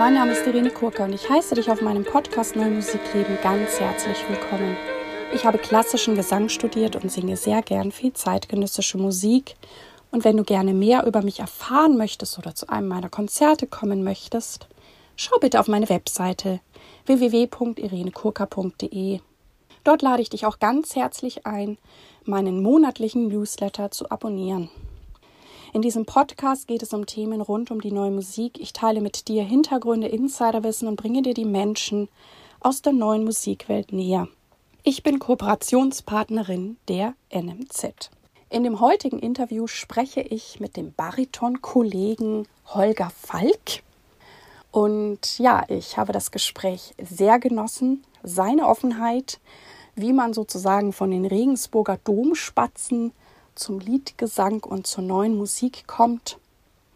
Mein Name ist Irene Kurka und ich heiße dich auf meinem Podcast Neue Musikleben ganz herzlich willkommen. Ich habe klassischen Gesang studiert und singe sehr gern viel zeitgenössische Musik. Und wenn du gerne mehr über mich erfahren möchtest oder zu einem meiner Konzerte kommen möchtest, schau bitte auf meine Webseite www.irenekurka.de. Dort lade ich dich auch ganz herzlich ein, meinen monatlichen Newsletter zu abonnieren. In diesem Podcast geht es um Themen rund um die neue Musik. Ich teile mit dir Hintergründe, Insiderwissen und bringe dir die Menschen aus der neuen Musikwelt näher. Ich bin Kooperationspartnerin der NMZ. In dem heutigen Interview spreche ich mit dem Bariton-Kollegen Holger Falk. Und ja, ich habe das Gespräch sehr genossen. Seine Offenheit, wie man sozusagen von den Regensburger Domspatzen zum Liedgesang und zur neuen Musik kommt.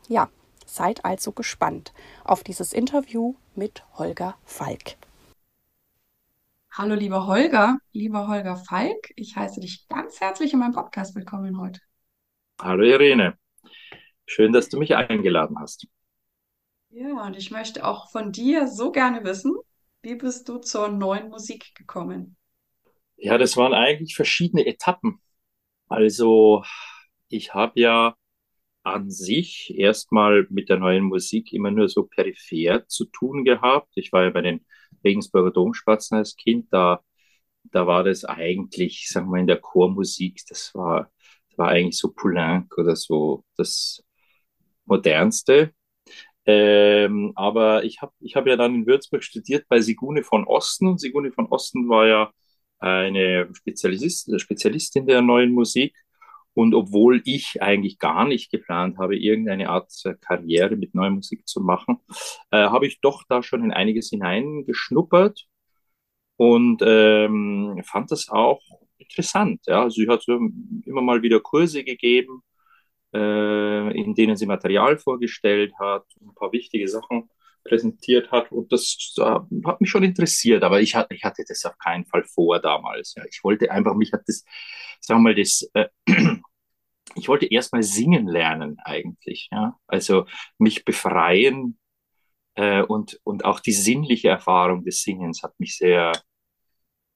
Ja, seid also gespannt auf dieses Interview mit Holger Falk. Hallo lieber Holger, lieber Holger Falk, ich heiße dich ganz herzlich in meinem Podcast willkommen heute. Hallo Irene, schön, dass du mich eingeladen hast. Ja, und ich möchte auch von dir so gerne wissen, wie bist du zur neuen Musik gekommen? Ja, das waren eigentlich verschiedene Etappen. Also ich habe ja an sich erstmal mit der neuen Musik immer nur so peripher zu tun gehabt. Ich war ja bei den Regensburger Domspatzen als Kind, da, da war das eigentlich, sagen wir, in der Chormusik, das war, das war eigentlich so Poulenc oder so das Modernste. Ähm, aber ich habe ich hab ja dann in Würzburg studiert bei Sigune von Osten und Sigune von Osten war ja eine Spezialist, Spezialistin der neuen Musik. Und obwohl ich eigentlich gar nicht geplant habe, irgendeine Art Karriere mit neuer Musik zu machen, äh, habe ich doch da schon in einiges hineingeschnuppert und ähm, fand das auch interessant. Ja. Also sie hat immer mal wieder Kurse gegeben, äh, in denen sie Material vorgestellt hat, ein paar wichtige Sachen präsentiert hat. Und das äh, hat mich schon interessiert, aber ich, hatte, ich hatte das auf keinen Fall vor damals. Ja. Ich wollte einfach, mich hat das, sagen wir mal, das, äh, ich wollte erstmal singen lernen eigentlich. Ja. Also mich befreien äh, und, und auch die sinnliche Erfahrung des Singens hat mich sehr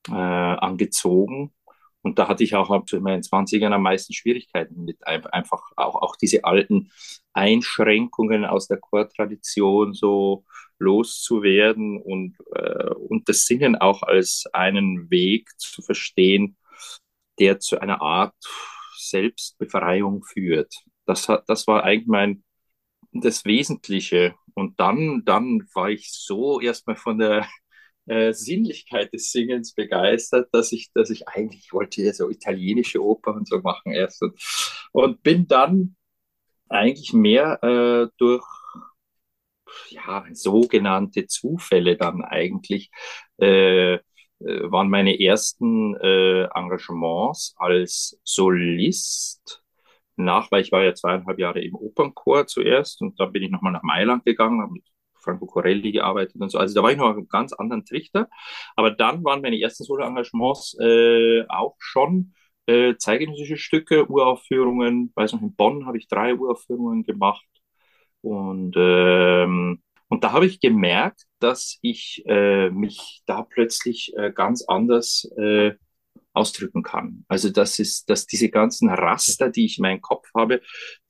äh, angezogen. Und da hatte ich auch in meinen 20ern am meisten Schwierigkeiten mit einfach auch, auch diese alten Einschränkungen aus der Chortradition so loszuwerden und, äh, und das Singen auch als einen Weg zu verstehen, der zu einer Art Selbstbefreiung führt. Das, hat, das war eigentlich mein, das Wesentliche. Und dann, dann war ich so erstmal von der äh, Sinnlichkeit des Singens begeistert, dass ich, dass ich eigentlich wollte ja so italienische Oper und so machen erst und, und bin dann eigentlich mehr äh, durch ja, sogenannte Zufälle dann eigentlich äh, äh, waren meine ersten äh, Engagements als Solist nach, weil ich war ja zweieinhalb Jahre im Opernchor zuerst und dann bin ich nochmal nach Mailand gegangen, habe mit Franco Corelli gearbeitet und so. Also da war ich noch einen ganz anderen Trichter. Aber dann waren meine ersten Solo-Engagements äh, auch schon äh, zeitgenössische Stücke, Uraufführungen. Weiß noch, in Bonn habe ich drei Uraufführungen gemacht. Und, ähm, und da habe ich gemerkt, dass ich äh, mich da plötzlich äh, ganz anders äh, ausdrücken kann. Also das ist, dass diese ganzen Raster, die ich in meinem Kopf habe,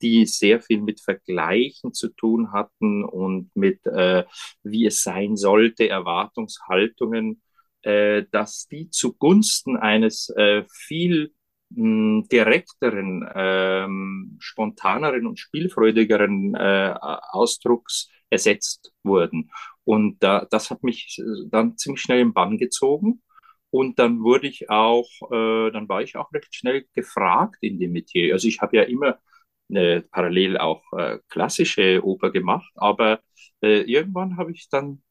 die sehr viel mit Vergleichen zu tun hatten und mit, äh, wie es sein sollte, Erwartungshaltungen, äh, dass die zugunsten eines äh, viel mh, direkteren, ähm, spontaneren und spielfreudigeren äh, Ausdrucks ersetzt wurden. Und da, das hat mich dann ziemlich schnell im Bann gezogen. Und dann wurde ich auch, äh, dann war ich auch recht schnell gefragt in dem Metier. Also ich habe ja immer äh, parallel auch äh, klassische Oper gemacht, aber äh, irgendwann habe ich dann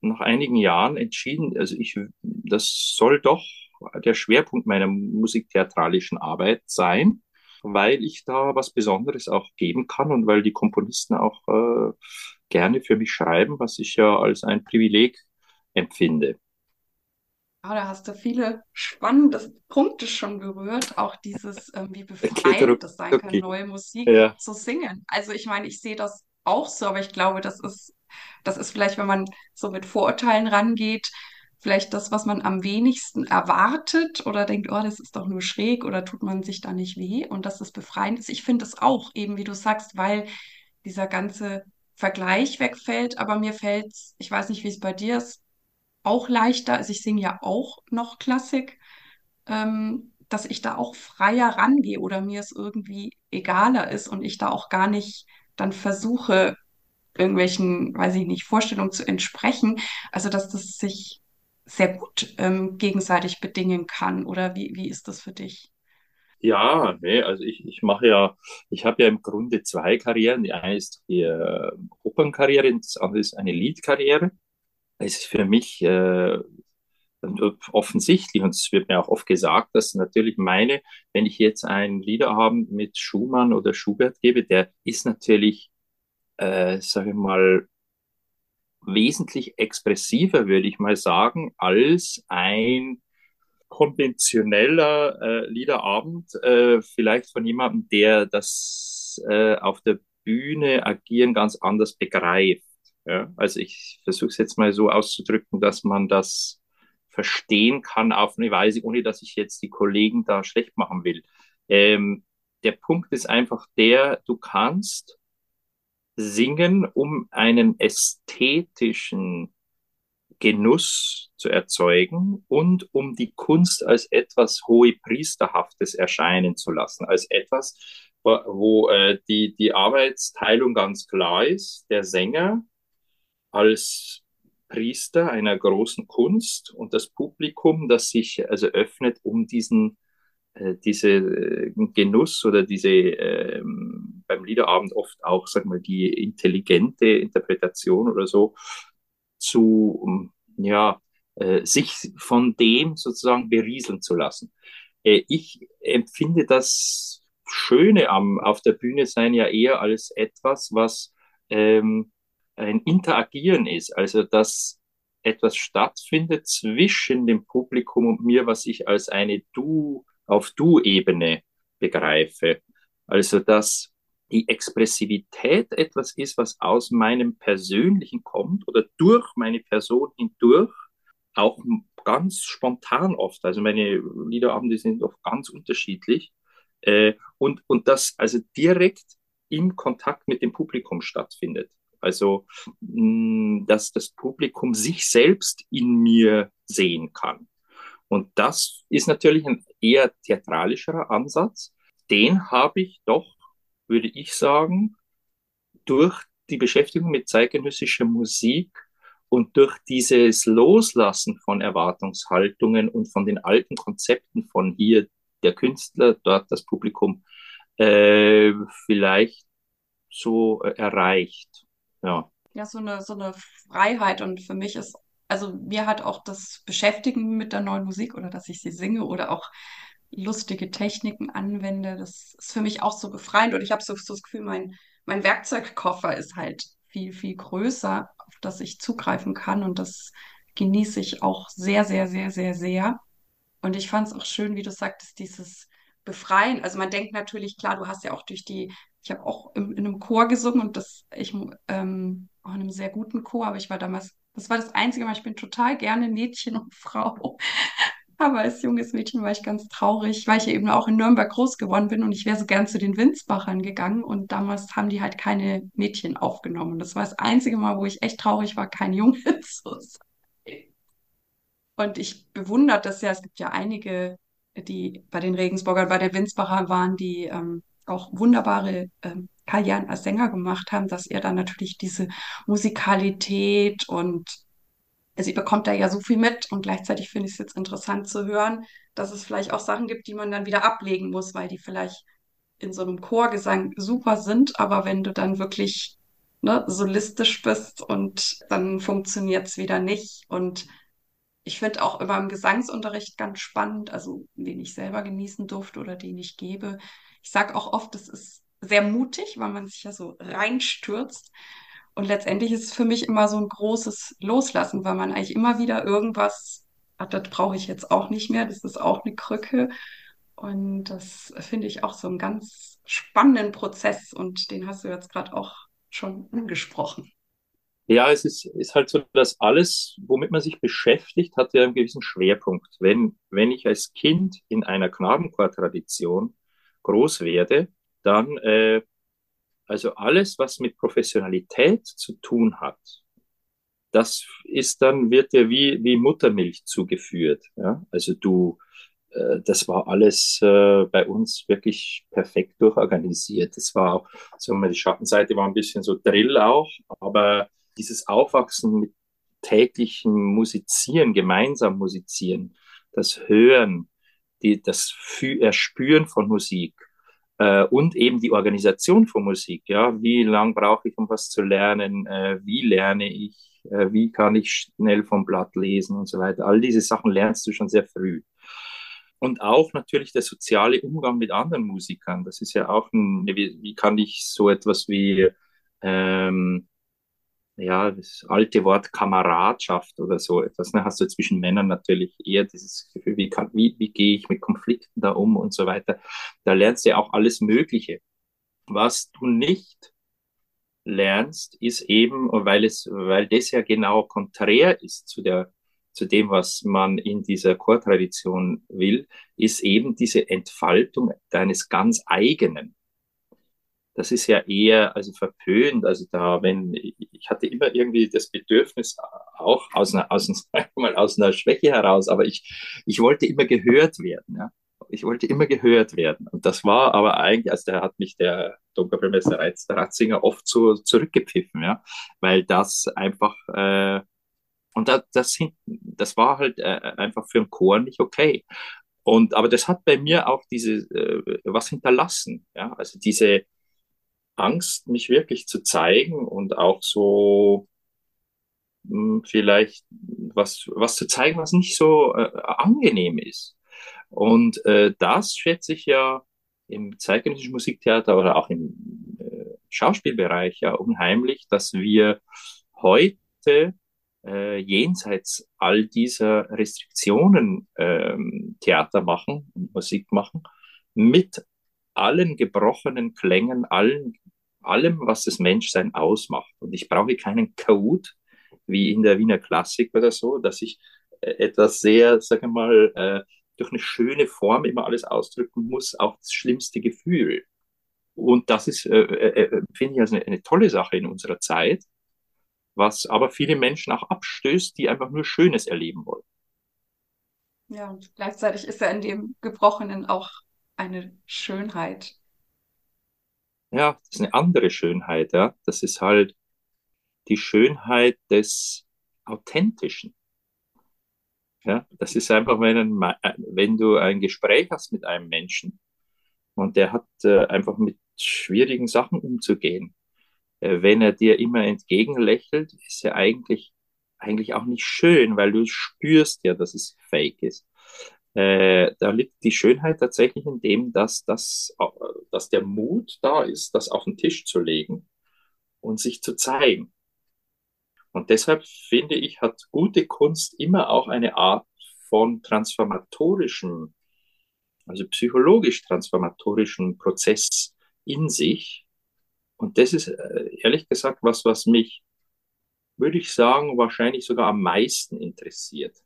nach einigen Jahren entschieden, also ich, das soll doch der Schwerpunkt meiner musiktheatralischen Arbeit sein, weil ich da was Besonderes auch geben kann und weil die Komponisten auch äh, gerne für mich schreiben, was ich ja als ein Privileg empfinde. Ja, da hast du viele spannende Punkte schon berührt. Auch dieses, ähm, wie befreiend das sein kann, neue Musik ja. zu singen. Also ich meine, ich sehe das auch so, aber ich glaube, das ist das ist vielleicht, wenn man so mit Vorurteilen rangeht, vielleicht das, was man am wenigsten erwartet oder denkt, oh, das ist doch nur schräg oder tut man sich da nicht weh und dass das befreiend ist. Ich finde es auch, eben wie du sagst, weil dieser ganze Vergleich wegfällt, aber mir fällt, ich weiß nicht, wie es bei dir ist, auch leichter, also ich singe ja auch noch Klassik, ähm, dass ich da auch freier rangehe oder mir es irgendwie egaler ist und ich da auch gar nicht dann versuche, irgendwelchen, weiß ich nicht, Vorstellungen zu entsprechen. Also, dass das sich sehr gut ähm, gegenseitig bedingen kann. Oder wie, wie ist das für dich? Ja, nee, also ich, ich mache ja, ich habe ja im Grunde zwei Karrieren. Die eine ist die äh, Opernkarriere, das andere ist eine Liedkarriere. Es ist für mich äh, offensichtlich, und es wird mir auch oft gesagt, dass natürlich meine, wenn ich jetzt einen Liederabend mit Schumann oder Schubert gebe, der ist natürlich, äh, sage ich mal, wesentlich expressiver, würde ich mal sagen, als ein konventioneller äh, Liederabend, äh, vielleicht von jemandem, der das äh, auf der Bühne agieren ganz anders begreift. Ja? Also ich versuche es jetzt mal so auszudrücken, dass man das verstehen kann auf eine Weise, ohne dass ich jetzt die Kollegen da schlecht machen will. Ähm, der Punkt ist einfach der, du kannst singen, um einen ästhetischen Genuss zu erzeugen und um die Kunst als etwas hohepriesterhaftes erscheinen zu lassen, als etwas, wo, wo äh, die, die Arbeitsteilung ganz klar ist. Der Sänger als Priester einer großen Kunst und das Publikum, das sich also öffnet, um diesen äh, diese äh, Genuss oder diese äh, beim Liederabend oft auch, sag mal, die intelligente Interpretation oder so zu ja äh, sich von dem sozusagen berieseln zu lassen. Äh, ich empfinde das Schöne am auf der Bühne sein ja eher als etwas, was ähm, ein Interagieren ist, also dass etwas stattfindet zwischen dem Publikum und mir, was ich als eine Du auf Du-Ebene begreife. Also dass die Expressivität etwas ist, was aus meinem Persönlichen kommt oder durch meine Person hindurch, auch ganz spontan oft. Also meine Liederabende sind oft ganz unterschiedlich. Äh, und, und das also direkt im Kontakt mit dem Publikum stattfindet. Also, mh, dass das Publikum sich selbst in mir sehen kann. Und das ist natürlich ein eher theatralischerer Ansatz. Den habe ich doch, würde ich sagen, durch die Beschäftigung mit zeitgenössischer Musik und durch dieses Loslassen von Erwartungshaltungen und von den alten Konzepten von hier der Künstler, dort das Publikum, äh, vielleicht so äh, erreicht. Ja. Ja, so eine, so eine Freiheit. Und für mich ist, also mir hat auch das Beschäftigen mit der neuen Musik oder dass ich sie singe oder auch lustige Techniken anwende, das ist für mich auch so befreiend. Und ich habe so, so das Gefühl, mein, mein Werkzeugkoffer ist halt viel, viel größer, auf das ich zugreifen kann. Und das genieße ich auch sehr, sehr, sehr, sehr, sehr. Und ich fand es auch schön, wie du sagtest, dieses Befreien. Also man denkt natürlich, klar, du hast ja auch durch die ich habe auch im, in einem Chor gesungen und das, ich, ähm, auch in einem sehr guten Chor, aber ich war damals, das war das Einzige Mal, ich bin total gerne Mädchen und Frau. Aber als junges Mädchen war ich ganz traurig, weil ich eben auch in Nürnberg groß geworden bin und ich wäre so gern zu den Winsbachern gegangen und damals haben die halt keine Mädchen aufgenommen. Das war das einzige Mal, wo ich echt traurig war, kein Junge zu sein. Und ich bewundere das ja, es gibt ja einige, die bei den Regensburgern, bei der Winsbacher waren, die ähm, auch wunderbare ähm, Karrieren als Sänger gemacht haben, dass er dann natürlich diese Musikalität und sie bekommt da ja so viel mit und gleichzeitig finde ich es jetzt interessant zu hören, dass es vielleicht auch Sachen gibt, die man dann wieder ablegen muss, weil die vielleicht in so einem Chorgesang super sind, aber wenn du dann wirklich ne, solistisch bist und dann funktioniert es wieder nicht. Und ich finde auch immer im Gesangsunterricht ganz spannend, also den ich selber genießen durfte oder den ich gebe, ich sage auch oft, das ist sehr mutig, weil man sich ja so reinstürzt. Und letztendlich ist es für mich immer so ein großes Loslassen, weil man eigentlich immer wieder irgendwas, ach, das brauche ich jetzt auch nicht mehr, das ist auch eine Krücke. Und das finde ich auch so einen ganz spannenden Prozess und den hast du jetzt gerade auch schon angesprochen. Ja, es ist, ist halt so, dass alles, womit man sich beschäftigt, hat ja einen gewissen Schwerpunkt. Wenn, wenn ich als Kind in einer Knabenchor-Tradition groß werde, dann, äh, also alles, was mit Professionalität zu tun hat, das ist dann, wird dir wie, wie Muttermilch zugeführt. Ja? Also du, äh, das war alles äh, bei uns wirklich perfekt durchorganisiert. Das war auch, sagen wir, die Schattenseite war ein bisschen so Drill auch, aber dieses Aufwachsen mit täglichen Musizieren, gemeinsam musizieren, das Hören, die, das Erspüren von Musik äh, und eben die Organisation von Musik. Ja, wie lang brauche ich, um was zu lernen? Äh, wie lerne ich? Äh, wie kann ich schnell vom Blatt lesen und so weiter? All diese Sachen lernst du schon sehr früh. Und auch natürlich der soziale Umgang mit anderen Musikern. Das ist ja auch ein, wie, wie kann ich so etwas wie ähm, ja, das alte Wort Kameradschaft oder so etwas. Ne, hast du zwischen Männern natürlich eher dieses Gefühl, wie, kann, wie, wie gehe ich mit Konflikten da um und so weiter. Da lernst du ja auch alles Mögliche. Was du nicht lernst, ist eben, weil es, weil das ja genau konträr ist zu der, zu dem, was man in dieser Chortradition will, ist eben diese Entfaltung deines ganz eigenen das ist ja eher also verpönt. Also da, wenn ich hatte immer irgendwie das Bedürfnis auch aus einer, aus, mal aus einer Schwäche heraus, aber ich, ich wollte immer gehört werden. Ja. Ich wollte immer gehört werden. Und das war aber eigentlich, also da hat mich der Domkapellmeister Ratzinger oft so zurückgepfiffen, ja, weil das einfach, äh, und das, das, das war halt äh, einfach für einen Chor nicht okay. Und, aber das hat bei mir auch diese, äh, was hinterlassen, ja, also diese, Angst, mich wirklich zu zeigen und auch so mh, hm, vielleicht was, was zu zeigen, was nicht so äh, angenehm ist. Und äh, das schätze ich ja im zeitgenössischen Musiktheater oder auch im äh, Schauspielbereich ja unheimlich, dass wir heute äh, jenseits all dieser Restriktionen ähm, Theater machen und Musik machen, mit allen gebrochenen Klängen, allen allem, was das Menschsein ausmacht. Und ich brauche keinen Code, wie in der Wiener Klassik oder so, dass ich äh, etwas sehr, sage mal, äh, durch eine schöne Form immer alles ausdrücken muss, auch das schlimmste Gefühl. Und das ist, äh finde ich, also eine, eine tolle Sache in unserer Zeit, was aber viele Menschen auch abstößt, die einfach nur Schönes erleben wollen. Ja, und gleichzeitig ist ja in dem Gebrochenen auch eine Schönheit ja, das ist eine andere Schönheit, ja. Das ist halt die Schönheit des Authentischen. Ja, das ist einfach, wenn, ein, wenn du ein Gespräch hast mit einem Menschen und der hat äh, einfach mit schwierigen Sachen umzugehen. Äh, wenn er dir immer entgegenlächelt, ist er eigentlich, eigentlich auch nicht schön, weil du spürst ja, dass es fake ist. Äh, da liegt die Schönheit tatsächlich in dem, dass, das, dass der Mut da ist, das auf den Tisch zu legen und sich zu zeigen. Und deshalb finde ich, hat gute Kunst immer auch eine Art von transformatorischem, also psychologisch transformatorischem Prozess in sich. Und das ist äh, ehrlich gesagt was, was mich, würde ich sagen, wahrscheinlich sogar am meisten interessiert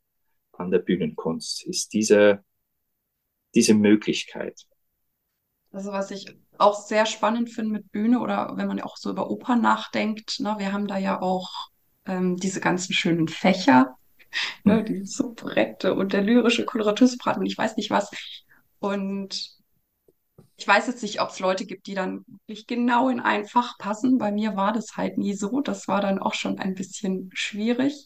an der Bühnenkunst, ist diese, diese Möglichkeit. Also was ich auch sehr spannend finde mit Bühne oder wenn man auch so über Oper nachdenkt, ne, wir haben da ja auch ähm, diese ganzen schönen Fächer, ne, hm. die Soubrette und der lyrische Koloratusprat und ich weiß nicht was. Und ich weiß jetzt nicht, ob es Leute gibt, die dann wirklich genau in ein Fach passen. Bei mir war das halt nie so. Das war dann auch schon ein bisschen schwierig.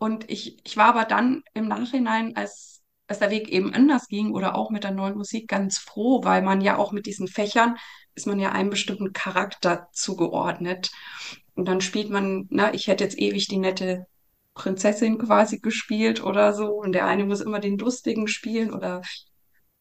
Und ich, ich war aber dann im Nachhinein, als, als der Weg eben anders ging oder auch mit der neuen Musik ganz froh, weil man ja auch mit diesen Fächern ist man ja einem bestimmten Charakter zugeordnet. Und dann spielt man, na, ich hätte jetzt ewig die nette Prinzessin quasi gespielt oder so. Und der eine muss immer den Lustigen spielen oder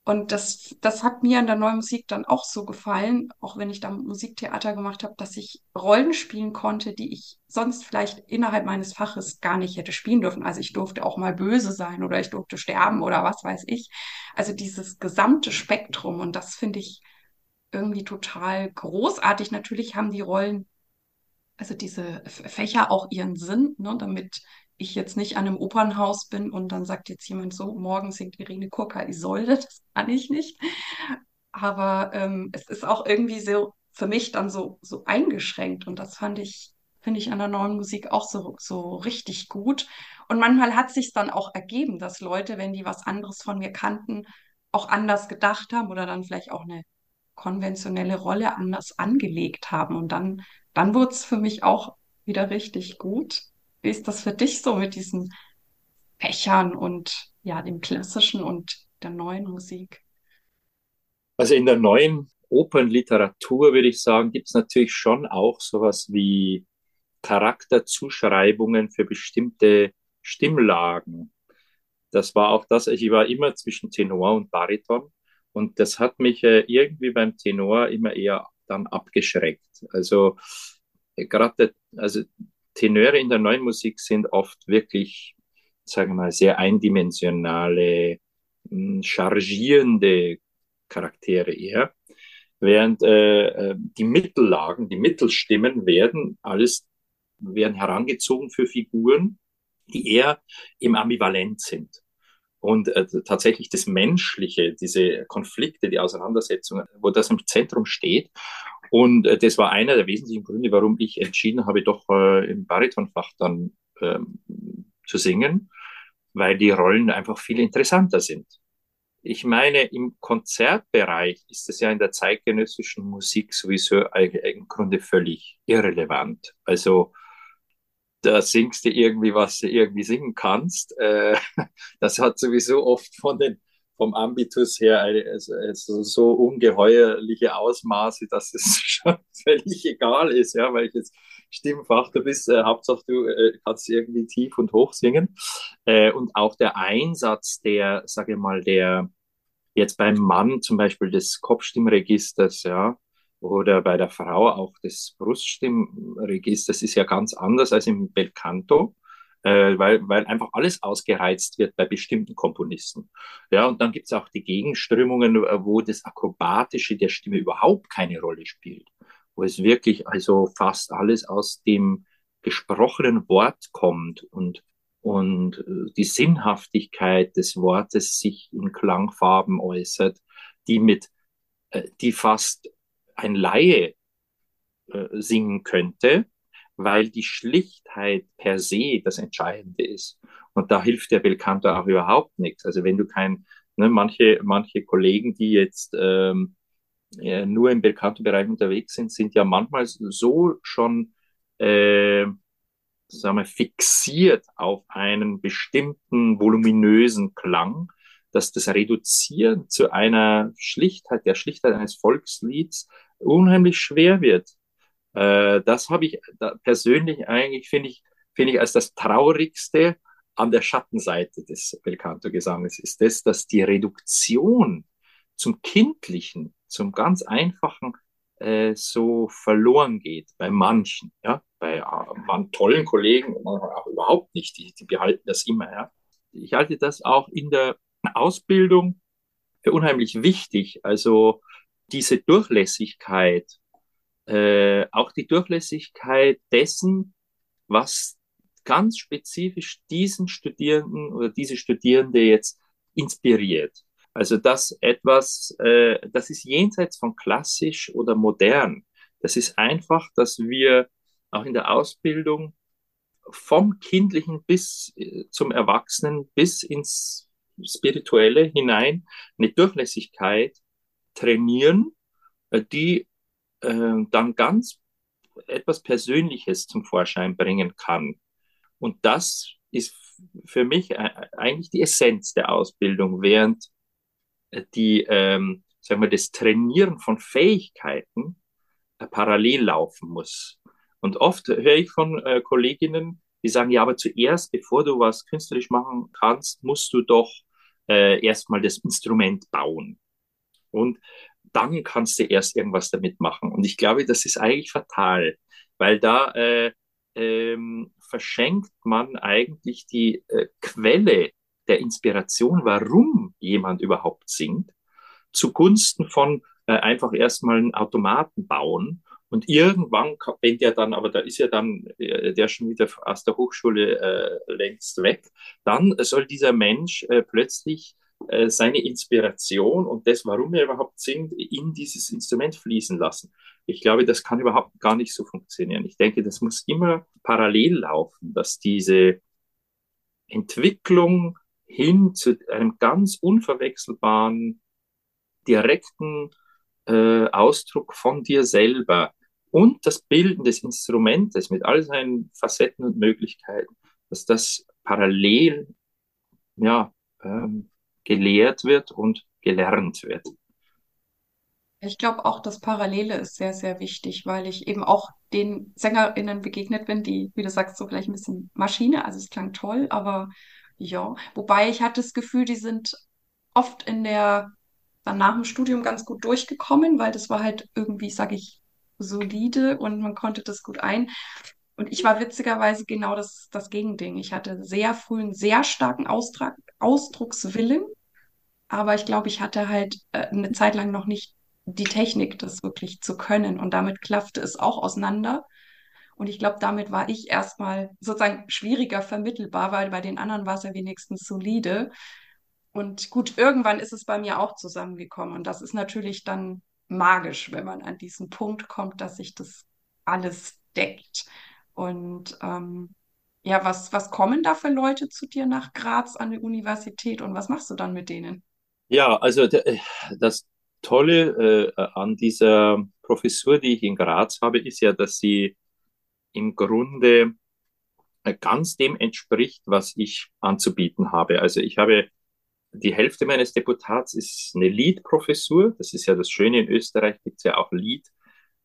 und das, das hat mir an der neuen Musik dann auch so gefallen, auch wenn ich da Musiktheater gemacht habe, dass ich Rollen spielen konnte, die ich sonst vielleicht innerhalb meines Faches gar nicht hätte spielen dürfen. Also ich durfte auch mal böse sein oder ich durfte sterben oder was weiß ich. Also dieses gesamte Spektrum und das finde ich irgendwie total großartig. Natürlich haben die Rollen also diese Fächer auch ihren Sinn, ne, damit ich jetzt nicht an einem Opernhaus bin und dann sagt jetzt jemand so, morgen singt Irene Kurka Isolde, das kann ich nicht. Aber ähm, es ist auch irgendwie so für mich dann so, so eingeschränkt und das fand ich, finde ich an der neuen Musik auch so, so richtig gut. Und manchmal hat sich dann auch ergeben, dass Leute, wenn die was anderes von mir kannten, auch anders gedacht haben oder dann vielleicht auch eine konventionelle Rolle anders angelegt haben. Und dann, dann wurde es für mich auch wieder richtig gut. Wie ist das für dich so mit diesen Fächern und ja, dem klassischen und der neuen Musik? Also in der neuen Opernliteratur würde ich sagen, gibt es natürlich schon auch sowas wie Charakterzuschreibungen für bestimmte Stimmlagen. Das war auch das, ich war immer zwischen Tenor und Bariton und das hat mich äh, irgendwie beim Tenor immer eher dann abgeschreckt. Also äh, gerade, also Tenöre in der neuen Musik sind oft wirklich, sagen wir mal, sehr eindimensionale, hm, chargierende Charaktere eher. Während äh, äh, die Mittellagen, die Mittelstimmen werden alles, werden herangezogen für Figuren, die eher im Ambivalent sind. Und äh, tatsächlich das Menschliche, diese Konflikte, die Auseinandersetzungen, wo das im Zentrum steht. Und äh, das war einer der wesentlichen Gründe, warum ich entschieden habe, doch äh, im Baritonfach dann ähm, zu singen, weil die Rollen einfach viel interessanter sind. Ich meine, im Konzertbereich ist es ja in der zeitgenössischen Musik sowieso im Grunde völlig irrelevant. Also da singst du irgendwie, was du irgendwie singen kannst. Äh, das hat sowieso oft von den vom Ambitus her also, also so ungeheuerliche Ausmaße, dass es schon völlig egal ist, ja, welches Stimmfach du bist. Äh, Hauptsache du äh, kannst irgendwie tief und hoch singen. Äh, und auch der Einsatz der, sage ich mal, der jetzt beim Mann zum Beispiel des Kopfstimmregisters, ja, oder bei der Frau auch des Bruststimmregisters ist ja ganz anders als im Belcanto äh, weil, weil einfach alles ausgereizt wird bei bestimmten Komponisten. Ja, und dann gibt es auch die Gegenströmungen, äh, wo das Akrobatische der Stimme überhaupt keine Rolle spielt, wo es wirklich also fast alles aus dem gesprochenen Wort kommt und und äh, die Sinnhaftigkeit des Wortes sich in Klangfarben äußert, die mit, die fast ein Laie singen könnte, weil die Schlichtheit per se das Entscheidende ist. Und da hilft der Belcanto auch überhaupt nichts. Also wenn du kein, ne, manche, manche Kollegen, die jetzt ähm, ja, nur im Belcanto-Bereich unterwegs sind, sind ja manchmal so schon äh, sagen wir, fixiert auf einen bestimmten voluminösen Klang, dass das Reduzieren zu einer Schlichtheit, der Schlichtheit eines Volkslieds unheimlich schwer wird. Äh, das habe ich da persönlich eigentlich, finde ich, finde ich als das Traurigste an der Schattenseite des Belcanto-Gesanges ist das, dass die Reduktion zum Kindlichen, zum ganz Einfachen äh, so verloren geht bei manchen, ja, bei äh, tollen Kollegen auch überhaupt nicht, die, die behalten das immer, ja. Ich halte das auch in der Ausbildung für unheimlich wichtig, also diese Durchlässigkeit äh, auch die Durchlässigkeit dessen, was ganz spezifisch diesen Studierenden oder diese Studierende jetzt inspiriert. Also das etwas, äh, das ist jenseits von klassisch oder modern. Das ist einfach, dass wir auch in der Ausbildung vom Kindlichen bis äh, zum Erwachsenen bis ins Spirituelle hinein eine Durchlässigkeit trainieren, äh, die äh, dann ganz etwas Persönliches zum Vorschein bringen kann. Und das ist für mich äh, eigentlich die Essenz der Ausbildung, während äh, die, ähm, sagen wir, das Trainieren von Fähigkeiten äh, parallel laufen muss. Und oft höre ich von äh, Kolleginnen, die sagen, ja, aber zuerst, bevor du was künstlerisch machen kannst, musst du doch äh, erstmal das Instrument bauen. Und dann kannst du erst irgendwas damit machen. Und ich glaube, das ist eigentlich fatal, weil da äh, ähm, verschenkt man eigentlich die äh, Quelle der Inspiration, warum jemand überhaupt singt, zugunsten von äh, einfach erstmal einen Automaten bauen Und irgendwann, wenn der dann, aber da ist ja dann äh, der schon wieder aus der Hochschule äh, längst weg, dann soll dieser Mensch äh, plötzlich äh, seine Inspiration und das, warum er überhaupt singt, in dieses Instrument fließen lassen. Ich glaube, das kann überhaupt gar nicht so funktionieren. Ich denke, das muss immer parallel laufen, dass diese Entwicklung hin zu einem ganz unverwechselbaren, direkten äh, Ausdruck von dir selber und das Bilden des Instrumentes mit all seinen Facetten und Möglichkeiten, dass das parallel ja, ähm, gelehrt wird und gelernt wird. Ich glaube auch, das Parallele ist sehr, sehr wichtig, weil ich eben auch den SängerInnen begegnet bin, die, wie du sagst, so gleich ein bisschen Maschine, also es klang toll, aber ja, wobei ich hatte das Gefühl, die sind oft in der, dann nach dem Studium ganz gut durchgekommen, weil das war halt irgendwie, sage ich, solide und man konnte das gut ein. Und ich war witzigerweise genau das, das Gegending. Ich hatte sehr früh einen sehr starken Austrag, Ausdruckswillen, aber ich glaube, ich hatte halt äh, eine Zeit lang noch nicht die Technik, das wirklich zu können. Und damit klaffte es auch auseinander. Und ich glaube, damit war ich erstmal sozusagen schwieriger vermittelbar, weil bei den anderen war es ja wenigstens solide. Und gut, irgendwann ist es bei mir auch zusammengekommen. Und das ist natürlich dann magisch, wenn man an diesen Punkt kommt, dass sich das alles deckt. Und ähm, ja, was, was kommen da für Leute zu dir nach Graz an die Universität und was machst du dann mit denen? Ja, also das Tolle äh, an dieser Professur, die ich in Graz habe, ist ja, dass sie im Grunde äh, ganz dem entspricht, was ich anzubieten habe. Also ich habe die Hälfte meines Deputats ist eine Lied-Professur. Das ist ja das Schöne in Österreich, gibt es ja auch Lied.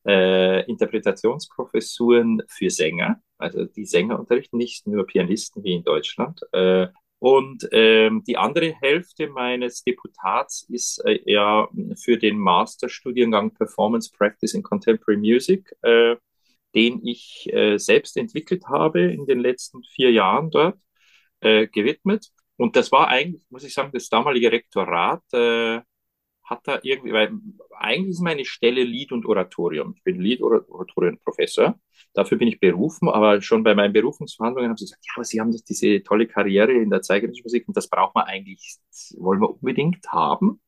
Äh, Interpretationsprofessuren für Sänger, also die Sänger unterrichten nicht nur Pianisten wie in Deutschland. Äh, und ähm, die andere Hälfte meines Deputats ist äh, ja für den Masterstudiengang Performance Practice in Contemporary Music, äh, den ich äh, selbst entwickelt habe in den letzten vier Jahren dort äh, gewidmet. Und das war eigentlich, muss ich sagen, das damalige Rektorat äh, hat da irgendwie, weil eigentlich ist meine Stelle Lied und Oratorium. Ich bin Lied- Oratorienprofessor. Dafür bin ich berufen, aber schon bei meinen Berufungsverhandlungen haben sie gesagt, ja, aber Sie haben doch diese tolle Karriere in der zeitgenössischen Musik und das braucht man eigentlich, wollen wir unbedingt haben.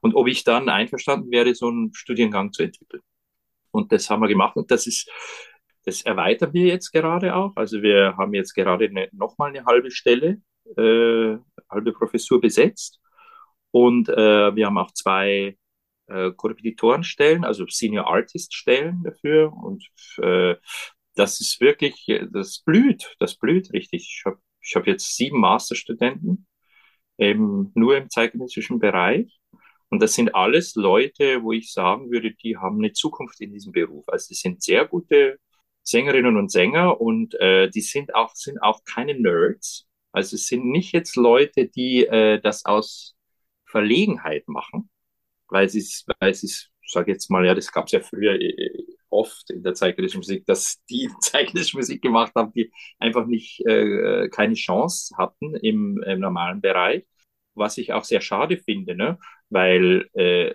Und ob ich dann einverstanden wäre, so einen Studiengang zu entwickeln. Und das haben wir gemacht und das ist, das erweitern wir jetzt gerade auch. Also wir haben jetzt gerade nochmal eine halbe Stelle äh, halbe Professur besetzt. Und äh, wir haben auch zwei äh, Korrepetitorenstellen, also Senior Artist Stellen dafür. Und äh, das ist wirklich, das blüht, das blüht richtig. Ich habe ich hab jetzt sieben Masterstudenten, eben nur im zeitgenössischen Bereich. Und das sind alles Leute, wo ich sagen würde, die haben eine Zukunft in diesem Beruf. Also die sind sehr gute Sängerinnen und Sänger und äh, die sind auch, sind auch keine Nerds. Also es sind nicht jetzt Leute, die äh, das aus Verlegenheit machen, weil es, weil sie es, sage jetzt mal, ja, das gab es ja früher äh, oft in der zeitgenössischen Musik, dass die zeitgenössische Musik gemacht haben, die einfach nicht äh, keine Chance hatten im, im normalen Bereich, was ich auch sehr schade finde, ne? weil äh,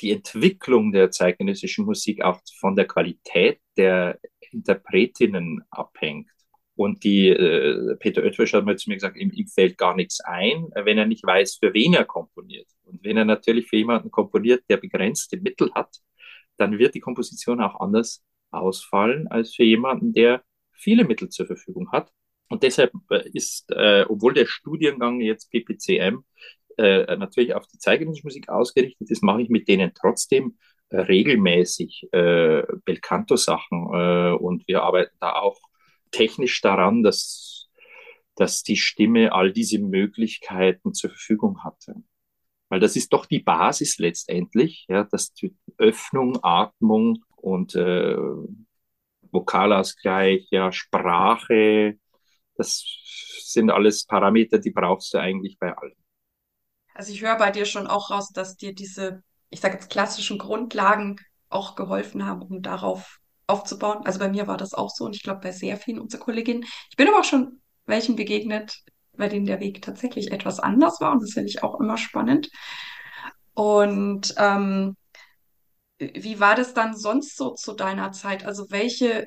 die Entwicklung der zeitgenössischen Musik auch von der Qualität der Interpretinnen abhängt. Und die, äh, Peter Oetwisch hat mal zu mir gesagt, ihm, ihm fällt gar nichts ein, wenn er nicht weiß, für wen er komponiert. Und wenn er natürlich für jemanden komponiert, der begrenzte Mittel hat, dann wird die Komposition auch anders ausfallen als für jemanden, der viele Mittel zur Verfügung hat. Und deshalb äh, ist, äh, obwohl der Studiengang jetzt PPCM äh, natürlich auf die zeitgenössische ausgerichtet ist, mache ich mit denen trotzdem äh, regelmäßig äh, Belcanto-Sachen äh, und wir arbeiten da auch technisch daran, dass, dass die Stimme all diese Möglichkeiten zur Verfügung hatte. Weil das ist doch die Basis letztendlich, ja, dass die Öffnung, Atmung und äh, Vokalausgleich, ja, Sprache, das sind alles Parameter, die brauchst du eigentlich bei allen. Also ich höre bei dir schon auch raus, dass dir diese, ich sage jetzt klassischen Grundlagen auch geholfen haben, um darauf aufzubauen. Also bei mir war das auch so und ich glaube bei sehr vielen unserer Kolleginnen. Ich bin aber auch schon welchen begegnet, bei denen der Weg tatsächlich etwas anders war und das finde ich auch immer spannend. Und ähm, wie war das dann sonst so zu deiner Zeit? Also welche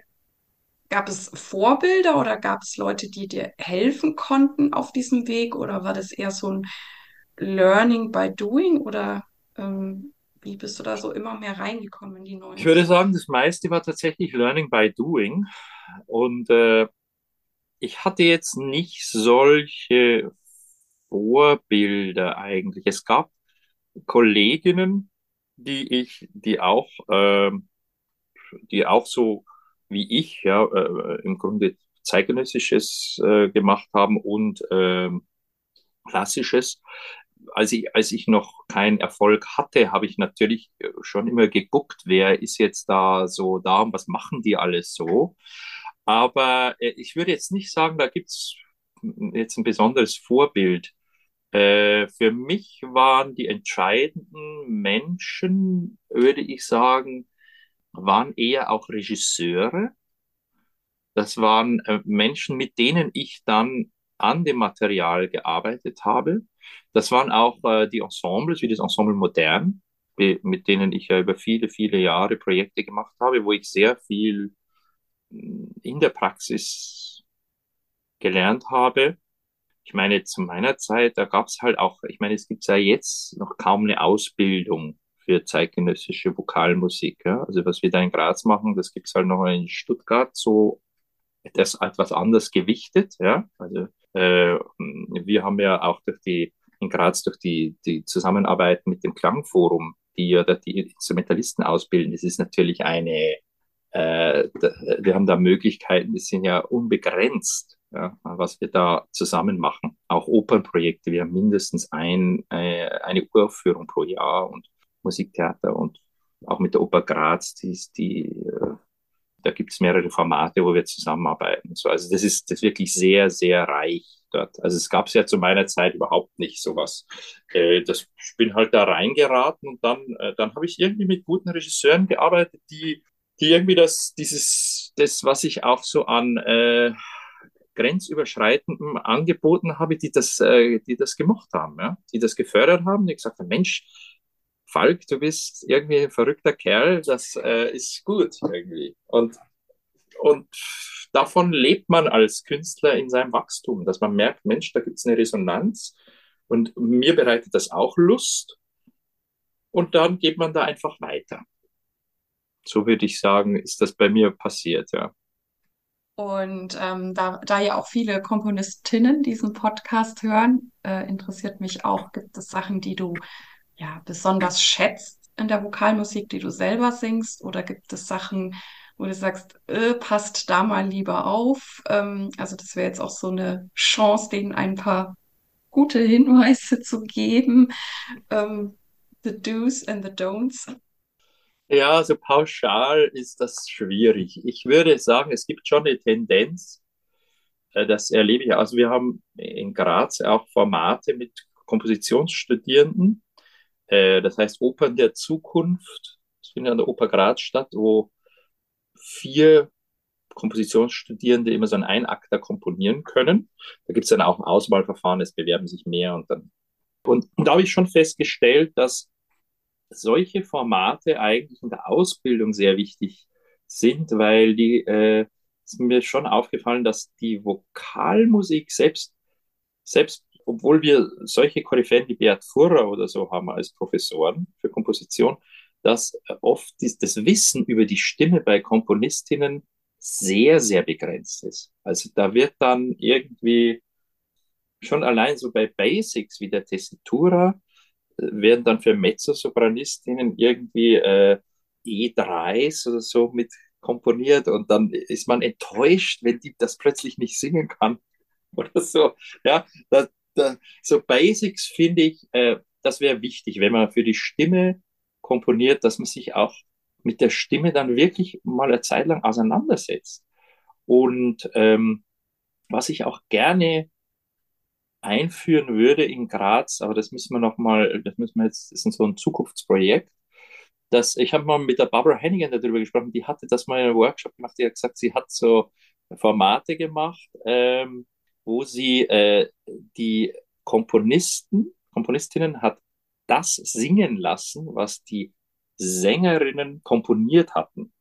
gab es Vorbilder oder gab es Leute, die dir helfen konnten auf diesem Weg? Oder war das eher so ein Learning by Doing? Oder ähm, wie bist du da so immer mehr reingekommen in die neuen? Ich würde sagen, das meiste war tatsächlich Learning by Doing. Und äh, ich hatte jetzt nicht solche Vorbilder eigentlich. Es gab Kolleginnen, die ich, die auch, äh, die auch so wie ich, ja, äh, im Grunde zeitgenössisches äh, gemacht haben und äh, klassisches. Als ich, als ich noch keinen Erfolg hatte, habe ich natürlich schon immer geguckt, wer ist jetzt da so da und was machen die alles so. Aber äh, ich würde jetzt nicht sagen, da gibt's jetzt ein besonderes Vorbild. Äh, für mich waren die entscheidenden Menschen, würde ich sagen, waren eher auch Regisseure. Das waren äh, Menschen, mit denen ich dann an dem Material gearbeitet habe. Das waren auch äh, die Ensembles, wie das Ensemble Modern, mit denen ich ja über viele, viele Jahre Projekte gemacht habe, wo ich sehr viel in der Praxis gelernt habe. Ich meine, zu meiner Zeit, da gab es halt auch, ich meine, es gibt ja jetzt noch kaum eine Ausbildung für zeitgenössische Vokalmusik. Ja? Also was wir da in Graz machen, das gibt es halt noch in Stuttgart so das etwas anders gewichtet. Ja? Also äh, wir haben ja auch durch die in Graz durch die, die Zusammenarbeit mit dem Klangforum, die ja die Instrumentalisten ausbilden, das ist natürlich eine äh, wir haben da Möglichkeiten, die sind ja unbegrenzt, ja, was wir da zusammen machen. Auch Opernprojekte, wir haben mindestens ein, äh, eine Uraufführung pro Jahr und Musiktheater und auch mit der Oper Graz, die, die äh, da gibt es mehrere Formate, wo wir zusammenarbeiten. So, also das ist, das ist wirklich sehr, sehr reich dort. Also es gab es ja zu meiner Zeit überhaupt nicht sowas. Äh, das, ich bin halt da reingeraten und dann, äh, dann habe ich irgendwie mit guten Regisseuren gearbeitet, die die irgendwie das, dieses, das, was ich auch so an äh, grenzüberschreitendem angeboten habe, die das, äh, die das gemocht haben, ja? die das gefördert haben, die gesagt haben, Mensch, Falk, du bist irgendwie ein verrückter Kerl, das äh, ist gut irgendwie. Und, und davon lebt man als Künstler in seinem Wachstum, dass man merkt, Mensch, da gibt es eine Resonanz und mir bereitet das auch Lust. Und dann geht man da einfach weiter so würde ich sagen, ist das bei mir passiert, ja. Und ähm, da, da ja auch viele Komponistinnen diesen Podcast hören, äh, interessiert mich auch, gibt es Sachen, die du ja besonders schätzt in der Vokalmusik, die du selber singst? Oder gibt es Sachen, wo du sagst, äh, passt da mal lieber auf? Ähm, also das wäre jetzt auch so eine Chance, denen ein paar gute Hinweise zu geben. Ähm, the do's and the don'ts. Ja, so pauschal ist das schwierig. Ich würde sagen, es gibt schon eine Tendenz, äh, das erlebe ich. Also wir haben in Graz auch Formate mit Kompositionsstudierenden, äh, das heißt Opern der Zukunft. Das findet an der Oper Graz statt, wo vier Kompositionsstudierende immer so einen Einakter komponieren können. Da gibt es dann auch ein Auswahlverfahren, es bewerben sich mehr und dann. Und, und da habe ich schon festgestellt, dass solche Formate eigentlich in der Ausbildung sehr wichtig sind, weil die äh, ist mir schon aufgefallen, dass die Vokalmusik selbst, selbst obwohl wir solche Koryphäen wie Beat Furrer oder so haben als Professoren für Komposition, dass oft das Wissen über die Stimme bei Komponistinnen sehr, sehr begrenzt ist. Also da wird dann irgendwie schon allein so bei Basics wie der Tessitura werden dann für Mezzosopranistinnen irgendwie äh, E3s oder so mit komponiert und dann ist man enttäuscht, wenn die das plötzlich nicht singen kann oder so. Ja, da, da, so Basics finde ich, äh, das wäre wichtig, wenn man für die Stimme komponiert, dass man sich auch mit der Stimme dann wirklich mal eine Zeit lang auseinandersetzt. Und ähm, was ich auch gerne einführen würde in Graz, aber das müssen wir noch mal, das müssen wir jetzt, das ist so ein Zukunftsprojekt. Das, ich habe mal mit der Barbara Hennigan darüber gesprochen, die hatte das mal in einem Workshop gemacht, die hat gesagt, sie hat so Formate gemacht, ähm, wo sie äh, die Komponisten, Komponistinnen hat das singen lassen, was die Sängerinnen komponiert hatten.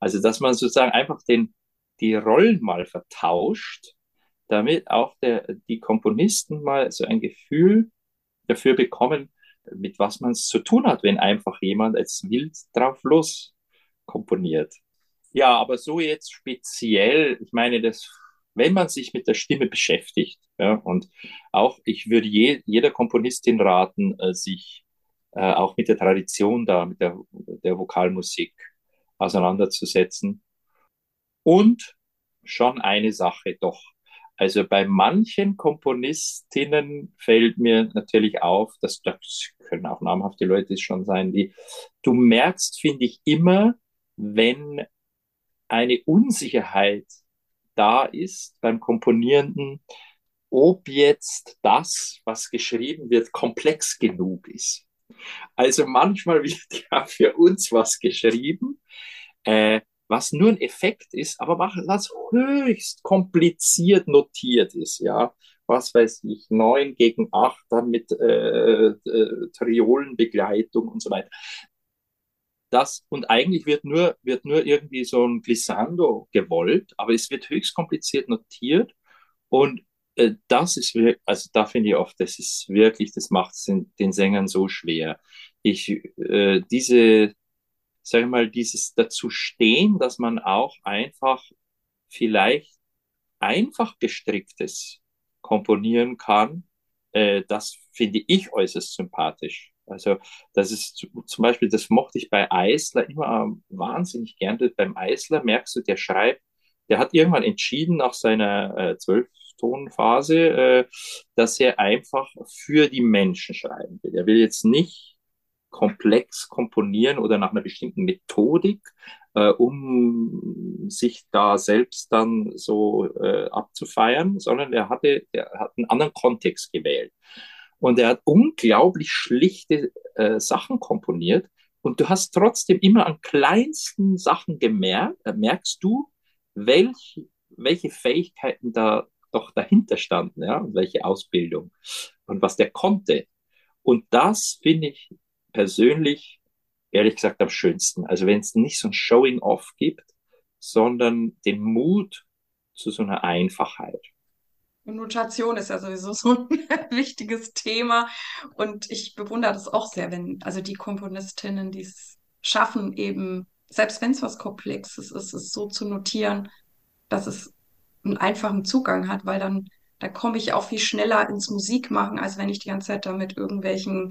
Also, dass man sozusagen einfach den, die Rollen mal vertauscht, damit auch der, die Komponisten mal so ein Gefühl dafür bekommen, mit was man es zu tun hat, wenn einfach jemand als wild drauf los komponiert. Ja, aber so jetzt speziell, ich meine, das, wenn man sich mit der Stimme beschäftigt, ja, und auch ich würde je, jeder Komponistin raten, äh, sich äh, auch mit der Tradition da, mit der, der Vokalmusik auseinanderzusetzen. Und schon eine Sache doch. Also bei manchen Komponistinnen fällt mir natürlich auf, dass das können auch namhafte Leute schon sein, die du merkst, finde ich immer, wenn eine Unsicherheit da ist beim Komponierenden, ob jetzt das, was geschrieben wird, komplex genug ist. Also manchmal wird ja für uns was geschrieben, äh, was nur ein Effekt ist, aber was höchst kompliziert notiert ist, ja. Was weiß ich, neun gegen acht, dann mit äh, äh, Triolenbegleitung und so weiter. Das, und eigentlich wird nur, wird nur irgendwie so ein Glissando gewollt, aber es wird höchst kompliziert notiert und äh, das ist wirklich, also da finde ich oft, das ist wirklich, das macht es den, Sängern so schwer. Ich, äh, diese, sage mal, dieses dazu stehen, dass man auch einfach vielleicht einfach gestricktes komponieren kann, äh, das finde ich äußerst sympathisch. Also das ist zum Beispiel, das mochte ich bei Eisler immer wahnsinnig gern. Beim Eisler merkst du, der schreibt, der hat irgendwann entschieden nach seiner äh, Zwölftonphase, äh, dass er einfach für die Menschen schreiben will. Er will jetzt nicht komplex komponieren oder nach einer bestimmten Methodik, äh, um sich da selbst dann so äh, abzufeiern, sondern er hatte, er hat einen anderen Kontext gewählt. Und er hat unglaublich schlichte äh, Sachen komponiert. Und du hast trotzdem immer an kleinsten Sachen gemerkt, äh, merkst du, welch, welche Fähigkeiten da doch dahinter standen, ja, und welche Ausbildung und was der konnte. Und das finde ich persönlich, ehrlich gesagt, am schönsten. Also wenn es nicht so ein Showing-off gibt, sondern den Mut zu so einer Einfachheit. Notation ist ja sowieso so ein wichtiges Thema und ich bewundere das auch sehr, wenn also die Komponistinnen, die es schaffen, eben, selbst wenn es was Komplexes ist, es so zu notieren, dass es einen einfachen Zugang hat, weil dann, da komme ich auch viel schneller ins Musikmachen, als wenn ich die ganze Zeit da mit irgendwelchen